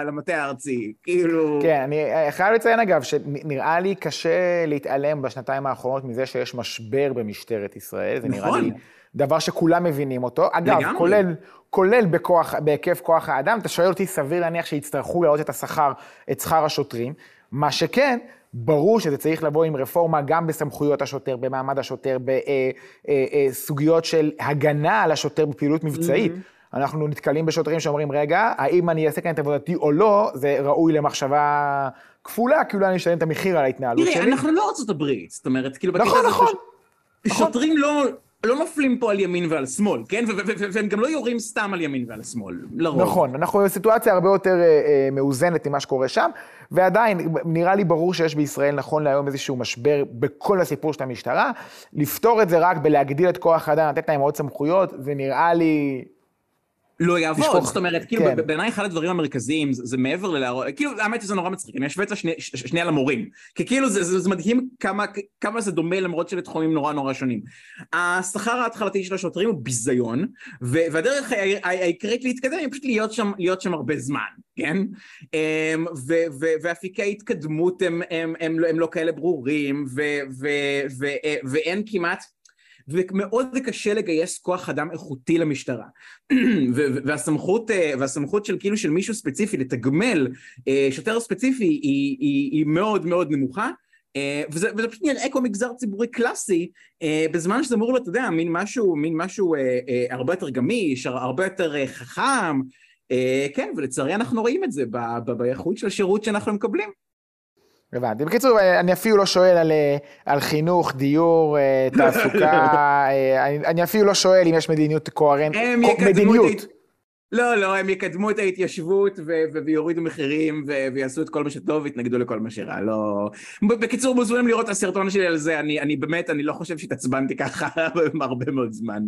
למטה הארצי, כאילו... כן, אני חייב לציין אגב, שנראה לי קשה להתעלם בשנתיים האחרונות מזה שיש משבר במשטרת ישראל, זה נראה נכון. לי דבר שכולם מבינים אותו. אגב, לגמרי. כולל, כולל בכוח, בהיקף כוח האדם, אתה שואל אותי, סביר להניח שיצטרכו להעלות את השכר, את שכר השוטרים, מה שכן, ברור שזה צריך לבוא עם רפורמה גם בסמכויות השוטר, במעמד השוטר, בסוגיות של הגנה על השוטר בפעילות מבצעית. Mm-hmm. אנחנו נתקלים בשוטרים שאומרים, רגע, האם אני אעשה כאן את עבודתי או לא, זה ראוי למחשבה כפולה, כי אולי אני אשלם את המחיר על ההתנהלות תראי, שלי. אנחנו לא ארצות הברית, זאת אומרת, כאילו... נכון, בקטע הזה נכון. ש- שוטרים לא... לא נופלים פה על ימין ועל שמאל, כן? והם גם לא יורים סתם על ימין ועל שמאל, לרוב. נכון, אנחנו בסיטואציה הרבה יותר אה, אה, מאוזנת ממה שקורה שם, ועדיין, נראה לי ברור שיש בישראל נכון להיום איזשהו משבר בכל הסיפור של המשטרה. לפתור את זה רק בלהגדיל את כוח האדם, לתת להם עוד סמכויות, זה נראה לי... לא יעבוד, לשפוך. זאת אומרת, כאילו, כן. בעיניי אחד הדברים המרכזיים זה, זה מעבר ללהראות, כאילו, האמת שזה נורא מצחיק, אני אשווה את זה שני, ש- שנייה למורים, כי כאילו זה, זה, זה מדהים כמה, כמה זה דומה למרות שזה תחומים נורא נורא שונים. השכר ההתחלתי של השוטרים הוא ביזיון, ו- והדרך העיקרית להתקדם היא פשוט להיות שם, להיות שם הרבה זמן, כן? אמ, ו- ו- ואפיקי התקדמות הם, הם, הם, לא- הם לא כאלה ברורים, ו- ו- ו- ואין כמעט... ומאוד קשה לגייס כוח אדם איכותי למשטרה. והסמכות, אה, והסמכות של כאילו של מישהו ספציפי לתגמל אה, שוטר ספציפי היא, היא, היא מאוד מאוד נמוכה. אה, וזה, וזה פשוט נראה כמו מגזר ציבורי קלאסי, בזמן שזה אמור להיות, אתה יודע, מין משהו, מין משהו אה, אה, הרבה יותר גמיש, הר- הרבה יותר אה, חכם, אה, כן, ולצערי אנחנו רואים את זה באיכות של השירות שאנחנו מקבלים. הבנתי. בקיצור, אה, אני אפילו לא שואל על, אה, על חינוך, דיור, אה, תעסוקה, אני, אני אפילו לא שואל אם יש מדיניות קוהרנט, את מדיניות. לא, לא, הם יקדמו את ההתיישבות ו- ויורידו מחירים ו- ויעשו את כל מה שטוב ויתנגדו לכל מה שרע, לא... בקיצור, מוזמנים לראות את הסרטון שלי על זה, אני, אני באמת, אני לא חושב שהתעצבנתי ככה הרבה מאוד זמן.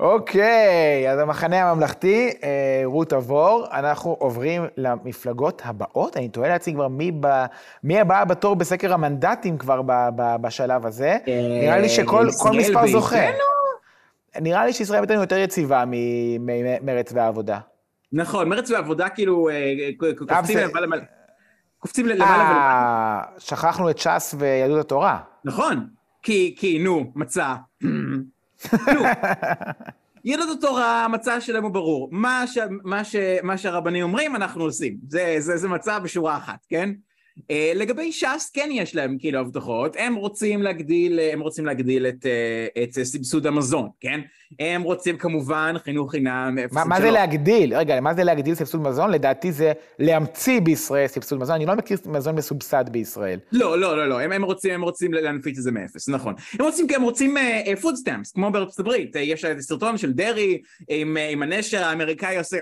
אוקיי, אז המחנה הממלכתי, אה, רות עבור, אנחנו עוברים למפלגות הבאות. אני תוהה לעצמי כבר מי, ב, מי הבאה בתור בסקר המנדטים כבר ב, ב, בשלב הזה. נראה לי שכל מספר זוכה. נראה לי שישראל ביתנו יותר יציבה ממרץ והעבודה. נכון, מרץ ועבודה כאילו אה, קופצים זה- למעלה, למעלה- קופצים למעלה ולמעלה. אה, שכחנו את ש"ס ויהדות התורה. נכון, כי, כי נו, מצא. יהדות התורה, המצע שלהם הוא ברור. מה, ש, מה, ש, מה שהרבנים אומרים, אנחנו עושים. זה, זה, זה מצע בשורה אחת, כן? Uh, לגבי ש"ס כן יש להם כאילו הבטחות, הם רוצים להגדיל, הם רוצים להגדיל את, uh, את סבסוד המזון, כן? הם רוצים כמובן חינוך חינם. מה, מה זה להגדיל? רגע, מה זה להגדיל סבסוד מזון? לדעתי זה להמציא בישראל סבסוד מזון, אני לא מכיר מזון מסובסד בישראל. לא, לא, לא, לא, הם, הם רוצים, הם רוצים להנפיץ את זה מאפס, נכון. הם רוצים, הם רוצים uh, stamps, כמו בארצות הברית, uh, יש סרטון של דרעי עם, uh, עם הנשר האמריקאי עושה!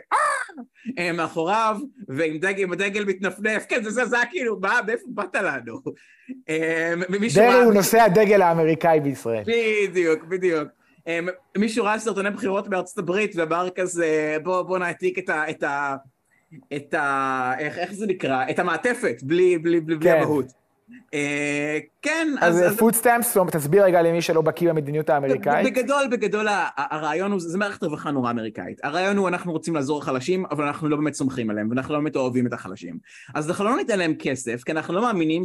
מאחוריו, ועם דגל, הדגל מתנפנף, כן, זה, זה, זה היה כאילו, מה, מאיפה באת לנו? דרעי הוא נושא הדגל האמריקאי בישראל. בדיוק, בדיוק. מישהו ראה סרטוני בחירות בארצות הברית ואמר כזה, בוא, בוא נעתיק את ה... את ה... את ה... איך, איך זה נקרא? את המעטפת, בלי, בלי, בלי, בלי כן. המהות. אה, כן, אז... אז food stamps, תסביר רגע למי שלא בקיא במדיניות האמריקאית. בגדול, בגדול הרעיון הוא, זה מערכת רווחה נורא אמריקאית. הרעיון הוא, אנחנו רוצים לעזור לחלשים, אבל אנחנו לא באמת סומכים עליהם, ואנחנו לא באמת אוהבים את החלשים. אז אנחנו לא ניתן להם כסף, כי אנחנו לא מאמינים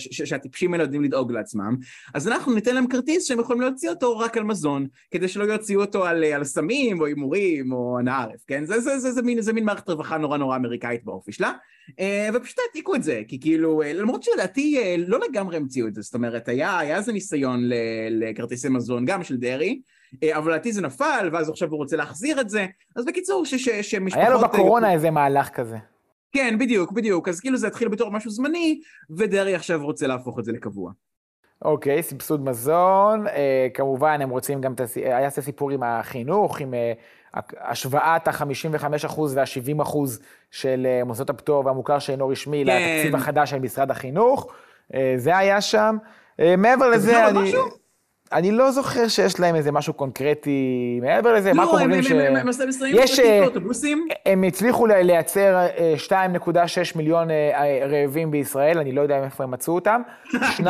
שהטיפשים האלה יודעים לדאוג לעצמם, אז אנחנו ניתן להם כרטיס שהם יכולים להוציא אותו רק על מזון, כדי שלא יוציאו אותו על סמים, או הימורים, או אנא ערף, כן? זה מין מערכת רווחה נורא נורא אמריקאית באופי שלה. אה, ופשוט העתיקו את זה, כי כאילו, אה, למרות שלדעתי אה, לא לגמרי המציאו את זה, זאת אומרת, היה, היה איזה ניסיון לכרטיסי מזון גם של דרעי, אבל לדעתי זה נפל, ואז עכשיו הוא רוצה להחזיר את זה, אז בקיצור, ש, ש, שמשפחות... היה לו בקורונה איזה מהלך כזה. כן, בדיוק, בדיוק, אז כאילו זה התחיל בתור משהו זמני, ודרעי עכשיו רוצה להפוך את זה לקבוע. אוקיי, okay, סבסוד מזון, אה, כמובן הם רוצים גם, תס... היה איזה סיפור עם החינוך, עם אה, השוואת ה-55% וה-70% של אה, מוסדות הפטור והמוכר שאינו רשמי כן. לתקציב החדש של משרד החינוך. אה, זה היה שם. אה, מעבר לזה, אני... משהו? אני לא זוכר שיש להם איזה משהו קונקרטי מעבר לזה, לא, מה אומרים ש... לא, הם מסיימים יש... אוטובוסים. הם הצליחו לייצר 2.6 מיליון רעבים בישראל, אני לא יודע איפה הם מצאו אותם, 2.6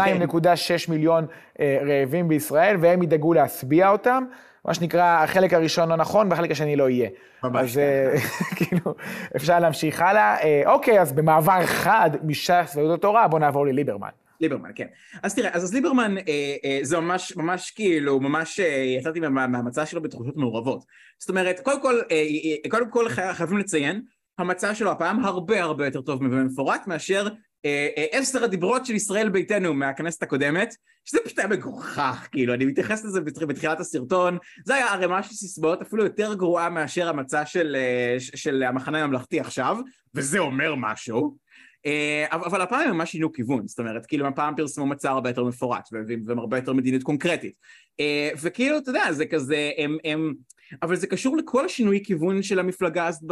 מיליון רעבים בישראל, והם ידאגו להשביע אותם. מה שנקרא, החלק הראשון לא נכון והחלק השני לא יהיה. ממש. אז אה, כאילו, אפשר להמשיך הלאה. אה, אוקיי, אז במעבר חד מש"ס ויהדות התורה, בואו נעבור לליברמן. ליברמן, כן. אז תראה, אז, אז ליברמן אה, אה, זה ממש, ממש כאילו, ממש אה, יצאתי מה, מהמצע שלו בתחושות מעורבות. זאת אומרת, קודם כל, אה, אה, קודם כל חייבים לציין, המצע שלו הפעם הרבה הרבה יותר טוב ומפורט מאשר אה, אה, עשר הדיברות של ישראל ביתנו מהכנסת הקודמת, שזה פשוט היה מגוחך, כאילו, אני מתייחס לזה בתחילת הסרטון, זה היה ערימה של סיסמאות אפילו יותר גרועה מאשר המצע של, אה, של המחנה הממלכתי עכשיו, וזה אומר משהו, אבל הפעם הם ממש שינו כיוון, זאת אומרת, כאילו הפעם פרסמו מצע הרבה יותר מפורט, והם הרבה יותר מדיניות קונקרטית, וכאילו, אתה יודע, זה כזה, הם, הם, אבל זה קשור לכל השינוי כיוון של המפלגה הזאת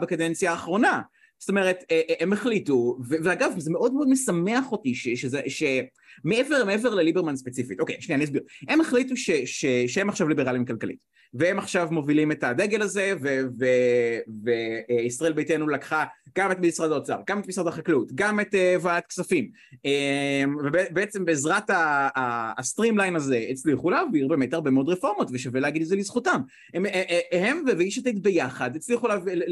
בקדנציה האחרונה. זאת אומרת, אה, אה, הם החליטו, ואגב, זה מאוד מאוד משמח אותי שזה, שמעבר, מעבר לליברמן ספציפית, אוקיי, שנייה, אני אסביר. הם החליטו ש, ש, שהם עכשיו ליברלים כלכלית, והם עכשיו מובילים את הדגל הזה, וישראל ביתנו לקחה גם את משרד האוצר, גם את משרד החקלאות, גם את uh, ועדת כספים, um, ובעצם בעזרת ה streamline הזה הצליחו להעביר באמת הרבה מאוד רפורמות, ושווה להגיד את זה לזכותם. הם, הם ויש עתיד ביחד הצליחו להעביר,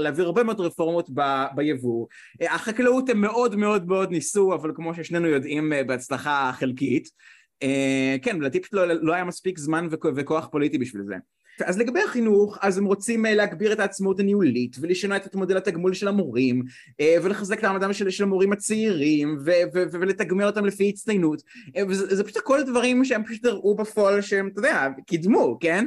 להעביר הרבה מאוד רפורמות ב... ביבוא. החקלאות הם מאוד מאוד מאוד ניסו, אבל כמו ששנינו יודעים אה, בהצלחה חלקית. אה, כן, פשוט לא, לא היה מספיק זמן וכוח פוליטי בשביל זה. אז לגבי החינוך, אז הם רוצים אה, להגביר את העצמאות הניהולית ולשנות את מודל התגמול של המורים ולחזק את המעמדם של, של המורים הצעירים ו- ו- ו- ולתגמל אותם לפי הצטיינות וזה פשוט כל הדברים שהם פשוט הראו בפועל שהם, אתה יודע, קידמו, כן?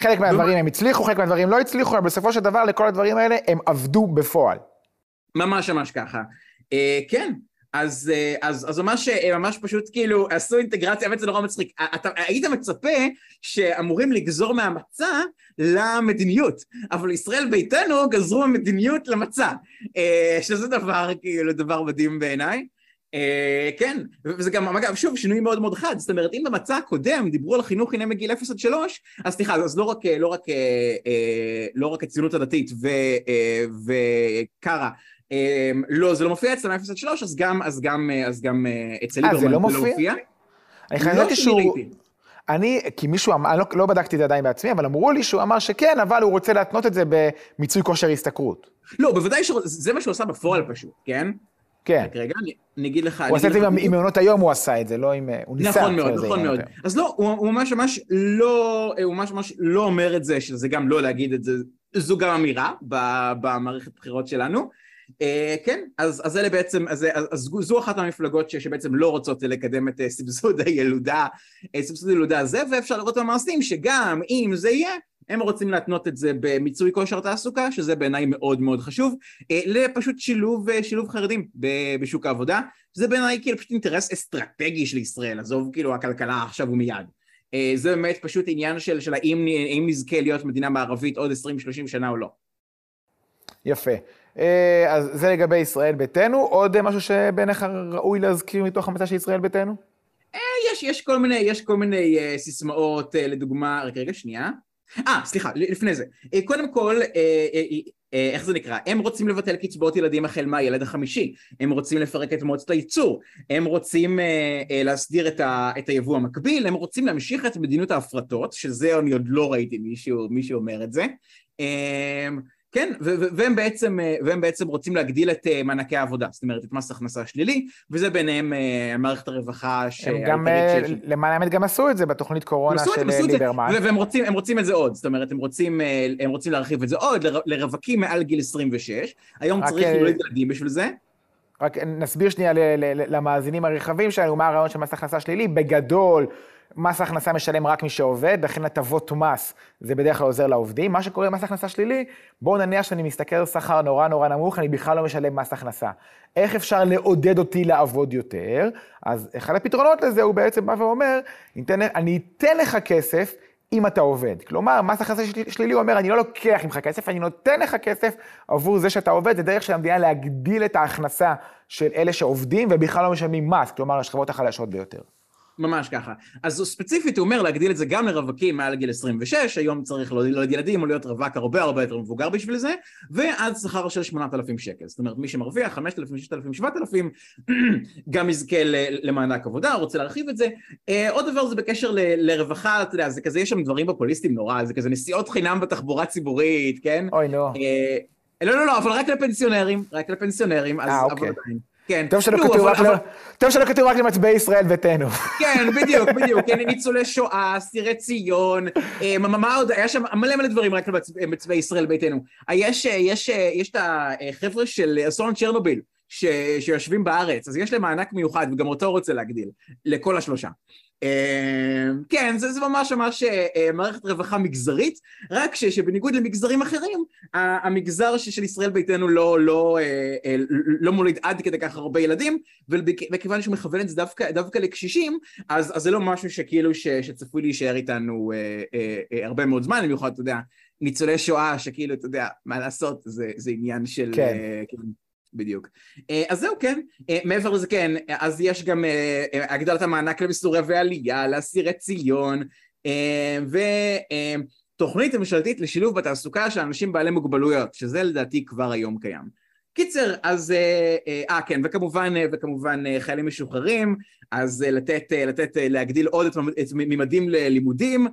חלק מהדברים הם הצליחו, חלק מהדברים לא הצליחו, אבל בסופו של דבר לכל הדברים האלה הם עבדו בפועל. ממש ממש ככה. אה, כן, אז, אה, אז, אז ממש, אה, ממש פשוט כאילו עשו אינטגרציה, האמת זה נורא מצחיק. אתה היית מצפה שאמורים לגזור מהמצע למדיניות, אבל ישראל ביתנו גזרו המדיניות למצע, שזה דבר כאילו דבר מדהים בעיניי. אה, כן, וזה גם, אגב, שוב, שינוי מאוד מאוד חד, זאת אומרת, אם במצע הקודם דיברו על חינוך חינם מגיל 0 עד 3, אז סליחה, אז לא רק, לא רק, אה, לא רק הציונות הדתית וקארה, אה, לא, זה לא מופיע אצלם 0 עד 3, אז גם, אז גם, אז גם אצל ליברמן זה לא מופיע? אני חייבתי לא שהוא... אני, כי מישהו אמר, אני לא, לא בדקתי את זה עדיין בעצמי, אבל אמרו לי שהוא אמר שכן, אבל הוא רוצה להתנות את זה במיצוי כושר השתכרות. לא, בוודאי שזה מה שהוא עשה בפועל פשוט, כן? כן. רגע, אני, אגיד לך... הוא עשה את זה עם מעונות היום, הוא עשה את זה, לא עם... הוא ניסה. נכון מאוד, נכון מאוד. אז לא, הוא ממש ממש לא, הוא ממש ממש לא אומר את זה, שזה גם לא להגיד את זה, זו גם אמירה במערכת בחירות שלנו. Uh, כן, אז, אז אלה בעצם, אז, אז, אז זו אחת מהמפלגות ש, שבעצם לא רוצות לקדם את uh, סבסוד הילודה, uh, סבסוד הילודה הזה, ואפשר לראות במעשים שגם אם זה יהיה, הם רוצים להתנות את זה במיצוי כושר תעסוקה, שזה בעיניי מאוד מאוד חשוב, לפשוט שילוב, שילוב חרדים בשוק העבודה, זה בעיניי כאילו פשוט אינטרס אסטרטגי של ישראל, עזוב כאילו הכלכלה עכשיו ומיד. זה באמת פשוט עניין של, של האם נזכה להיות מדינה מערבית עוד 20-30 שנה או לא. יפה. אה, אז זה לגבי ישראל ביתנו. עוד משהו שבעיניך ראוי להזכיר מתוך המצע של ישראל ביתנו? אה, יש, יש כל מיני, יש כל מיני uh, סיסמאות, uh, לדוגמה, רגע, רגע, שנייה. אה, סליחה, לפני זה. Uh, קודם כל, uh, uh, איך זה נקרא? הם רוצים לבטל קצבאות ילדים החל מהילד החמישי, הם רוצים לפרק את מועצת הייצור, הם רוצים uh, uh, להסדיר את, ה, את היבוא המקביל, הם רוצים להמשיך את מדיניות ההפרטות, שזה אני עוד לא ראיתי מישהו, מישהו אומר את זה. Uh, כן, והם בעצם, אה, והם בעצם רוצים להגדיל את אה, מענקי העבודה, זאת אומרת את מס הכנסה שלילי, וזה ביניהם אה, מערכת הרווחה ש... הם גם, ש... למען האמת גם עשו את זה בתוכנית קורונה של ליברמן. והם רוצים, רוצים את זה עוד, זאת אומרת הם רוצים, הם רוצים להרחיב את זה עוד לרווקים מעל גיל 26, היום צריך להוריד ילדים בשביל זה. רק נסביר שנייה למאזינים הרחבים שלנו מה הרעיון של מס הכנסה שלילי, בגדול. מס הכנסה משלם רק מי שעובד, לכן הטבות מס זה בדרך כלל עוזר לעובדים. מה שקורה במס הכנסה שלילי, בואו נניח שאני משתכר שכר נורא נורא נמוך, אני בכלל לא משלם מס הכנסה. איך אפשר לעודד אותי לעבוד יותר? אז אחד הפתרונות לזה הוא בעצם בא ואומר, אני אתן לך כסף אם אתה עובד. כלומר, מס הכנסה שלילי אומר, אני לא לוקח ממך כסף, אני נותן לך כסף עבור זה שאתה עובד, זה דרך של המדינה להגדיל את ההכנסה של אלה שעובדים ובכלל לא משלמים מס, כלומר, השכבות החלשות ביותר. ממש ככה. אז ספציפית הוא אומר להגדיל את זה גם לרווקים מעל גיל 26, היום צריך להוליד ילדים או להיות רווק הרבה הרבה יותר מבוגר בשביל זה, ועד שכר של 8,000 שקל. זאת אומרת, מי שמרוויח 5,000, 6,000, 7,000, גם יזכה למענק עבודה, רוצה להרחיב את זה. אה, עוד דבר זה בקשר לרווחה, אתה יודע, זה כזה, יש שם דברים פופוליסטיים נורא, זה כזה נסיעות חינם בתחבורה ציבורית, כן? אוי, נו. אה, לא, לא, לא, אבל רק לפנסיונרים, רק לפנסיונרים, אז... אה, אוקיי. כן. טוב שלא כתוב רק, אבל... טוב שלא כתוב רק למצביעי ישראל ביתנו. כן, בדיוק, בדיוק. כן, ניצולי שואה, אסירי ציון, אה, מה עוד, היה שם מלא מלא דברים רק למצביעי ישראל ביתנו. אה, יש, אה, יש, יש את החבר'ה של אסון צ'רנוביל. שיושבים בארץ, אז יש להם מענק מיוחד, וגם אותו רוצה להגדיל, לכל השלושה. אמ, כן, זה, זה ממש ממש אה, מערכת רווחה מגזרית, רק ש, שבניגוד למגזרים אחרים, המגזר של ישראל ביתנו לא, לא, אה, אה, לא מוליד עד כדי כך הרבה ילדים, וכיוון שהוא מכוון את זה דווקא, דווקא לקשישים, אז, אז זה לא משהו שכאילו ש, שצפוי להישאר איתנו הרבה מאוד זמן, במיוחד, אתה יודע, ניצולי שואה, שכאילו, אתה יודע, מה לעשות, זה, זה עניין של... כן. כן. בדיוק. אה, אז זהו, כן. אה, מעבר לזה, כן, אז יש גם אה, הגדלת המענק למסורבי עלייה, לאסירי ציון, ותוכנית ממשלתית לשילוב בתעסוקה של אנשים בעלי מוגבלויות, שזה לדעתי כבר היום קיים. קיצר, אז, אה, כן, וכמובן, וכמובן חיילים משוחררים, אז לתת, לתת, להגדיל עוד את, את ממדים ללימודים,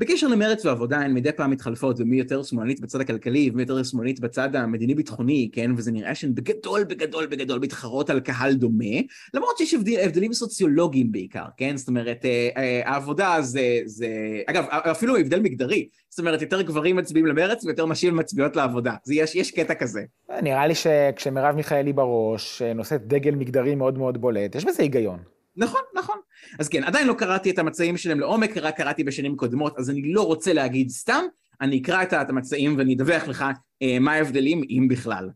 בקשר למרץ ועבודה הן מדי פעם מתחלפות, ומי יותר שמאלנית בצד הכלכלי ומי יותר שמאלנית בצד המדיני-ביטחוני, כן? וזה נראה שהן בגדול, בגדול, בגדול מתחרות על קהל דומה, למרות שיש הבדל, הבדלים סוציולוגיים בעיקר, כן? זאת אומרת, אה, אה, העבודה זה, זה... אגב, אפילו הבדל מגדרי, זאת אומרת, יותר גברים מצביעים למרץ ויותר נשים מצביעות לעבודה. זה יש, יש קטע כזה. נראה לי שכשמרב מיכאלי בראש אה, נושאת דגל מגדרי מאוד מאוד בולט, יש בזה היגיון. נכון, נכון. אז כן, עדיין לא קראתי את המצעים שלהם לעומק, רק קראתי בשנים קודמות, אז אני לא רוצה להגיד סתם, אני אקרא את המצעים ואני אדווח לך אה, מה ההבדלים, אם בכלל.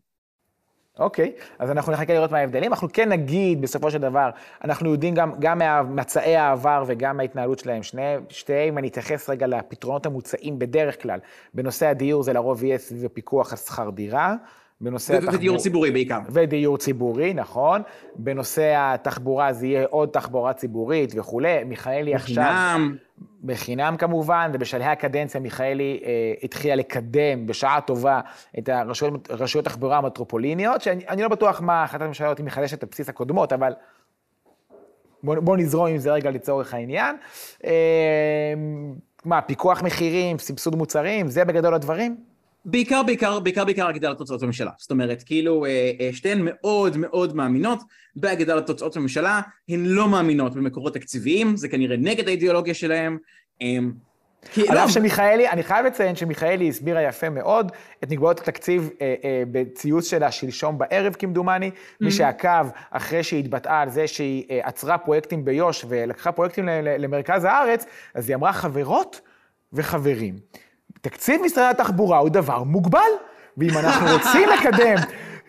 אוקיי, okay, אז אנחנו נחכה לראות מה ההבדלים. אנחנו כן נגיד, בסופו של דבר, אנחנו יודעים גם, גם ממצעי העבר וגם מההתנהלות שלהם, שני, שתיהם, אני אתייחס רגע לפתרונות המוצעים בדרך כלל. בנושא הדיור זה לרוב יהיה סביב הפיקוח על שכר דירה. בנושא התחבורה... ודיור ציבורי בעיקר. ודיור ציבורי, נכון. בנושא התחבורה זה יהיה עוד תחבורה ציבורית וכולי. מיכאלי עכשיו... בחינם. בחינם כמובן, ובשלהי הקדנציה מיכאלי אה, התחילה לקדם בשעה טובה את הרשויות, רשויות תחבורה המטרופוליניות, שאני לא בטוח מה החלטת הממשלה הזאת מחדשת את הבסיס הקודמות, אבל בואו בוא נזרום עם זה רגע לצורך העניין. אה, מה, פיקוח מחירים, סבסוד מוצרים, זה בגדול הדברים? בעיקר, בעיקר, בעיקר, בעיקר הגדלת תוצאות הממשלה. זאת אומרת, כאילו, אה, אה, שתיהן מאוד מאוד מאמינות בהגדלת תוצאות הממשלה, הן לא מאמינות במקורות תקציביים, זה כנראה נגד האידיאולוגיה שלהם. על אף שמיכאלי, אני חייב לציין שמיכאלי הסבירה יפה מאוד את מגבלות התקציב אה, אה, בציוץ שלה שלשום בערב כמדומני. Mm-hmm. מי שעקב אחרי שהיא התבטאה על זה שהיא אה, עצרה פרויקטים ביו"ש ולקחה פרויקטים למרכז הארץ, אז היא אמרה חברות וחברים. תקציב משרד התחבורה הוא דבר מוגבל, ואם אנחנו רוצים לקדם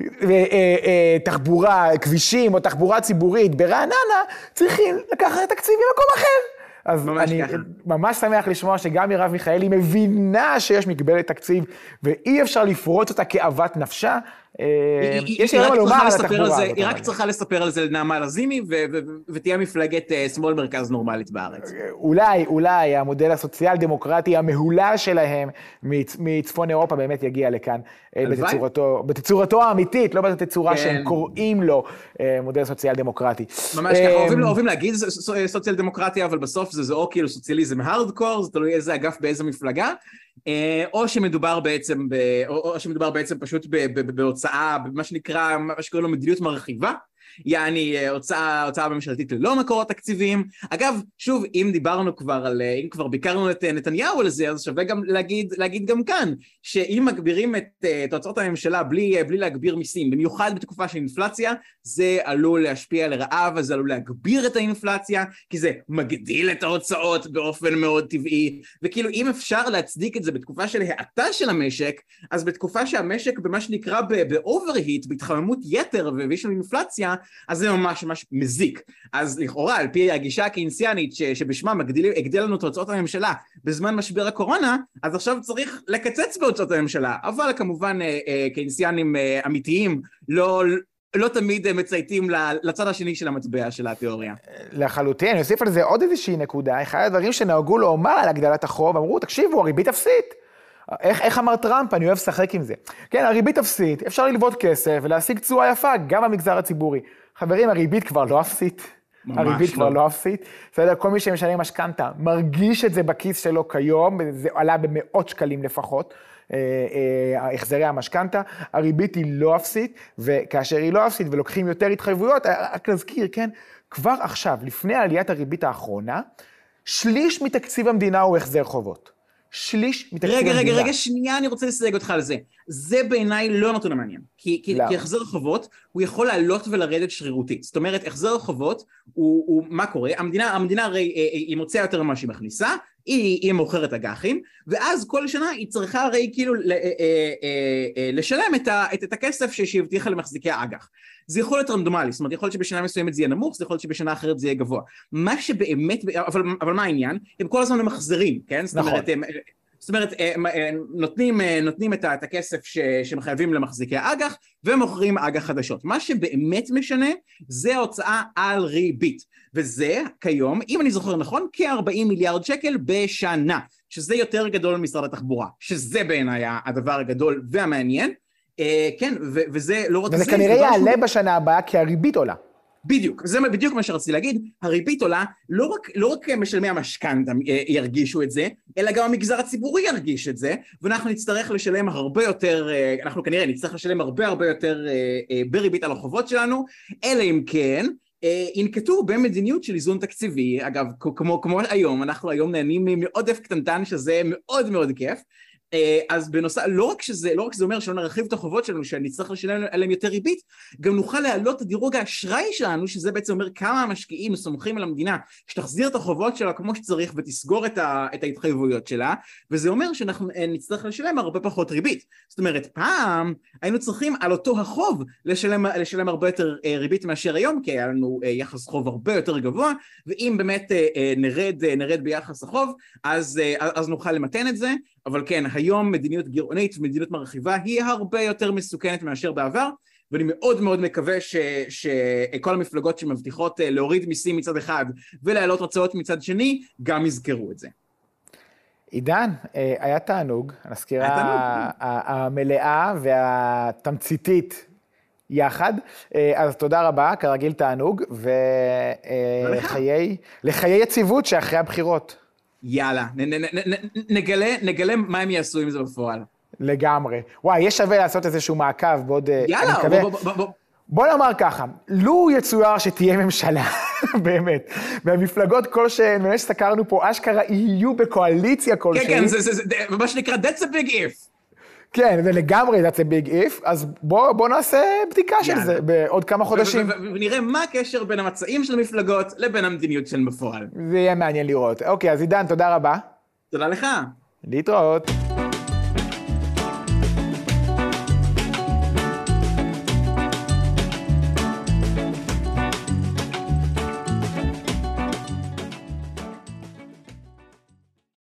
אה, אה, אה, תחבורה, כבישים או תחבורה ציבורית ברעננה, צריכים לקחת תקציב ממקום אחר. אז ממש אני ככה. ממש שמח לשמוע שגם מרב מיכאלי מבינה שיש מגבלת תקציב, ואי אפשר לפרוץ אותה כאוות נפשה. אה, יש לי הרבה לומר על התחבורה. היא רק צריכה לספר על זה לנעמה לזימי, ותהיה מפלגת אה, שמאל מרכז נורמלית בארץ. אולי, אולי המודל הסוציאל דמוקרטי המהולל שלהם מצפון אירופה באמת יגיע לכאן אה, בתצורתו האמיתית, לא בתצורה שהם כן. קוראים לו מודל סוציאל דמוקרטי. ממש ככה, אוהבים להגיד סוציאל דמוקרטיה, אבל בסוף זה או כאילו סוציאליזם הארדקור, זה תלוי איזה אגף באיזה מפלגה. אה, או שמדובר בעצם, או שמדובר בעצם פשוט בהוצאה, במה שנקרא, מה שקוראים לו מדיניות מרחיבה, יעני אה, הוצאה, הוצאה ממשלתית ללא מקורות תקציביים. אגב, שוב, אם דיברנו כבר על, אה, אם כבר ביקרנו את נתניהו על זה, אז שווה גם להגיד, להגיד גם כאן, שאם מגבירים את, את הוצאות הממשלה בלי, בלי להגביר מיסים, במיוחד בתקופה של אינפלציה, זה עלול להשפיע לרעה וזה עלול להגביר את האינפלציה, כי זה מגדיל את ההוצאות באופן מאוד טבעי, וכאילו אם אפשר להצדיק את זה בתקופה של האטה של המשק, אז בתקופה שהמשק במה שנקרא ב overheat, בהתחממות יתר ויש לנו אינפלציה, אז זה ממש ממש מזיק. אז לכאורה, על פי הגישה הקיינסיאנית שבשמה הגדיל לנו את הוצאות הממשלה בזמן משבר הקורונה, אז עכשיו צריך לקצץ בהוצאות הממשלה. אבל כמובן אה, אה, קיינסיאנים אה, אמיתיים לא... לא תמיד מצייתים לצד השני של המטבע של התיאוריה. לחלוטין, אני אוסיף על זה עוד איזושהי נקודה. אחד הדברים שנהגו לומר על הגדלת החוב, אמרו, תקשיבו, הריבית אפסית. איך, איך אמר טראמפ? אני אוהב לשחק עם זה. כן, הריבית אפסית, אפשר ללוות כסף ולהשיג תשואה יפה גם במגזר הציבורי. חברים, הריבית כבר לא אפסית. הריבית לא. כבר לא אפסית. בסדר, כל מי שמשלם משכנתה מרגיש את זה בכיס שלו כיום, זה עלה במאות שקלים לפחות. אה, אה, החזרי המשכנתה, הריבית היא לא אפסית, וכאשר היא לא אפסית ולוקחים יותר התחייבויות, אה, רק להזכיר, כן, כבר עכשיו, לפני עליית הריבית האחרונה, שליש מתקציב המדינה הוא החזר חובות. שליש מתקציב רגע, המדינה. רגע, רגע, שנייה, אני רוצה לסייג אותך על זה. זה בעיניי לא נתון המעניין. כי, כי, כי החזר חובות, הוא יכול לעלות ולרדת שרירותית. זאת אומרת, החזר חובות, הוא, הוא מה קורה? המדינה, המדינה הרי אה, אה, היא מוציאה יותר ממה שהיא מכניסה, היא, היא מוכרת אג"חים, ואז כל שנה היא צריכה הרי כאילו אה, לשלם את, ה, את, את הכסף שהיא הבטיחה למחזיקי האג"ח. זה יכול להיות רנדומלי, זאת אומרת יכול להיות שבשנה מסוימת זה יהיה נמוך, זה יכול להיות שבשנה אחרת זה יהיה גבוה. מה שבאמת, אבל, אבל מה העניין? הם כל הזמן ממחזרים, כן? נכון. זאת אומרת, הם, זאת אומרת, אה, אה, נותנים, אה, נותנים את הכסף שהם חייבים למחזיקי האג"ח ומוכרים אג"ח חדשות. מה שבאמת משנה זה ההוצאה על ריבית, וזה כיום, אם אני זוכר נכון, כ-40 מיליארד שקל בשנה, שזה יותר גדול ממשרד התחבורה, שזה בעיניי הדבר הגדול והמעניין. כן, וזה לא רק זה... וזה כנראה יעלה בשנה הבאה כי הריבית עולה. בדיוק, זה בדיוק מה שרציתי להגיד, הריבית עולה, לא רק, לא רק משלמי המשכנתה אה, ירגישו את זה, אלא גם המגזר הציבורי ירגיש את זה, ואנחנו נצטרך לשלם הרבה יותר, אה, אנחנו כנראה נצטרך לשלם הרבה הרבה יותר אה, בריבית על החובות שלנו, אלא אם כן ינקטו במדיניות של איזון תקציבי, אגב, כמו, כמו היום, אנחנו היום נהנים מעודף קטנטן שזה מאוד מאוד כיף, אז בנוסף, לא רק שזה, לא רק שזה אומר שלא נרחיב את החובות שלנו, שנצטרך לשלם עליהם יותר ריבית, גם נוכל להעלות את דירוג האשראי שלנו, שזה בעצם אומר כמה המשקיעים סומכים על המדינה שתחזיר את החובות שלה כמו שצריך ותסגור את, ה, את ההתחייבויות שלה, וזה אומר שאנחנו אה, נצטרך לשלם הרבה פחות ריבית. זאת אומרת, פעם היינו צריכים על אותו החוב לשלם, לשלם הרבה יותר אה, ריבית מאשר היום, כי היה לנו יחס חוב הרבה יותר גבוה, ואם באמת נרד, נרד ביחס החוב, אז, אז נוכל למתן את זה, אבל כן, היום מדיניות גירעונית ומדיניות מרחיבה היא הרבה יותר מסוכנת מאשר בעבר, ואני מאוד מאוד מקווה ש, שכל המפלגות שמבטיחות אה, להוריד מיסים מצד אחד ולהעלות הוצאות מצד שני, גם יזכרו את זה. עידן, אה, היה תענוג, הסקירה המלאה והתמציתית יחד. אה, אז תודה רבה, כרגיל תענוג, ולחיי יציבות שאחרי הבחירות. יאללה, נ, נ, נ, נגלה, נגלה מה הם יעשו עם זה בפועל. לגמרי. וואי, יהיה שווה לעשות איזשהו מעקב בעוד... אה, יאללה, מקווה- בוא, בוא, בוא, בוא. נאמר ככה, לו יצויר שתהיה ממשלה, באמת, והמפלגות כלשהן, באמת שסקרנו פה, אשכרה יהיו בקואליציה כן, כלשהי, כן, זה, זה, זה, זה מה שנקרא, that's a big if. כן, זה לגמרי, that's a big if, אז בוא, בוא נעשה בדיקה של. זה בעוד כמה חודשים. ונראה מה הקשר בין המצעים של המפלגות לבין המדיניות שלהם בפועל. זה יהיה מעניין לראות. אוקיי, אז עידן, תודה רבה. תודה לך. להתראות.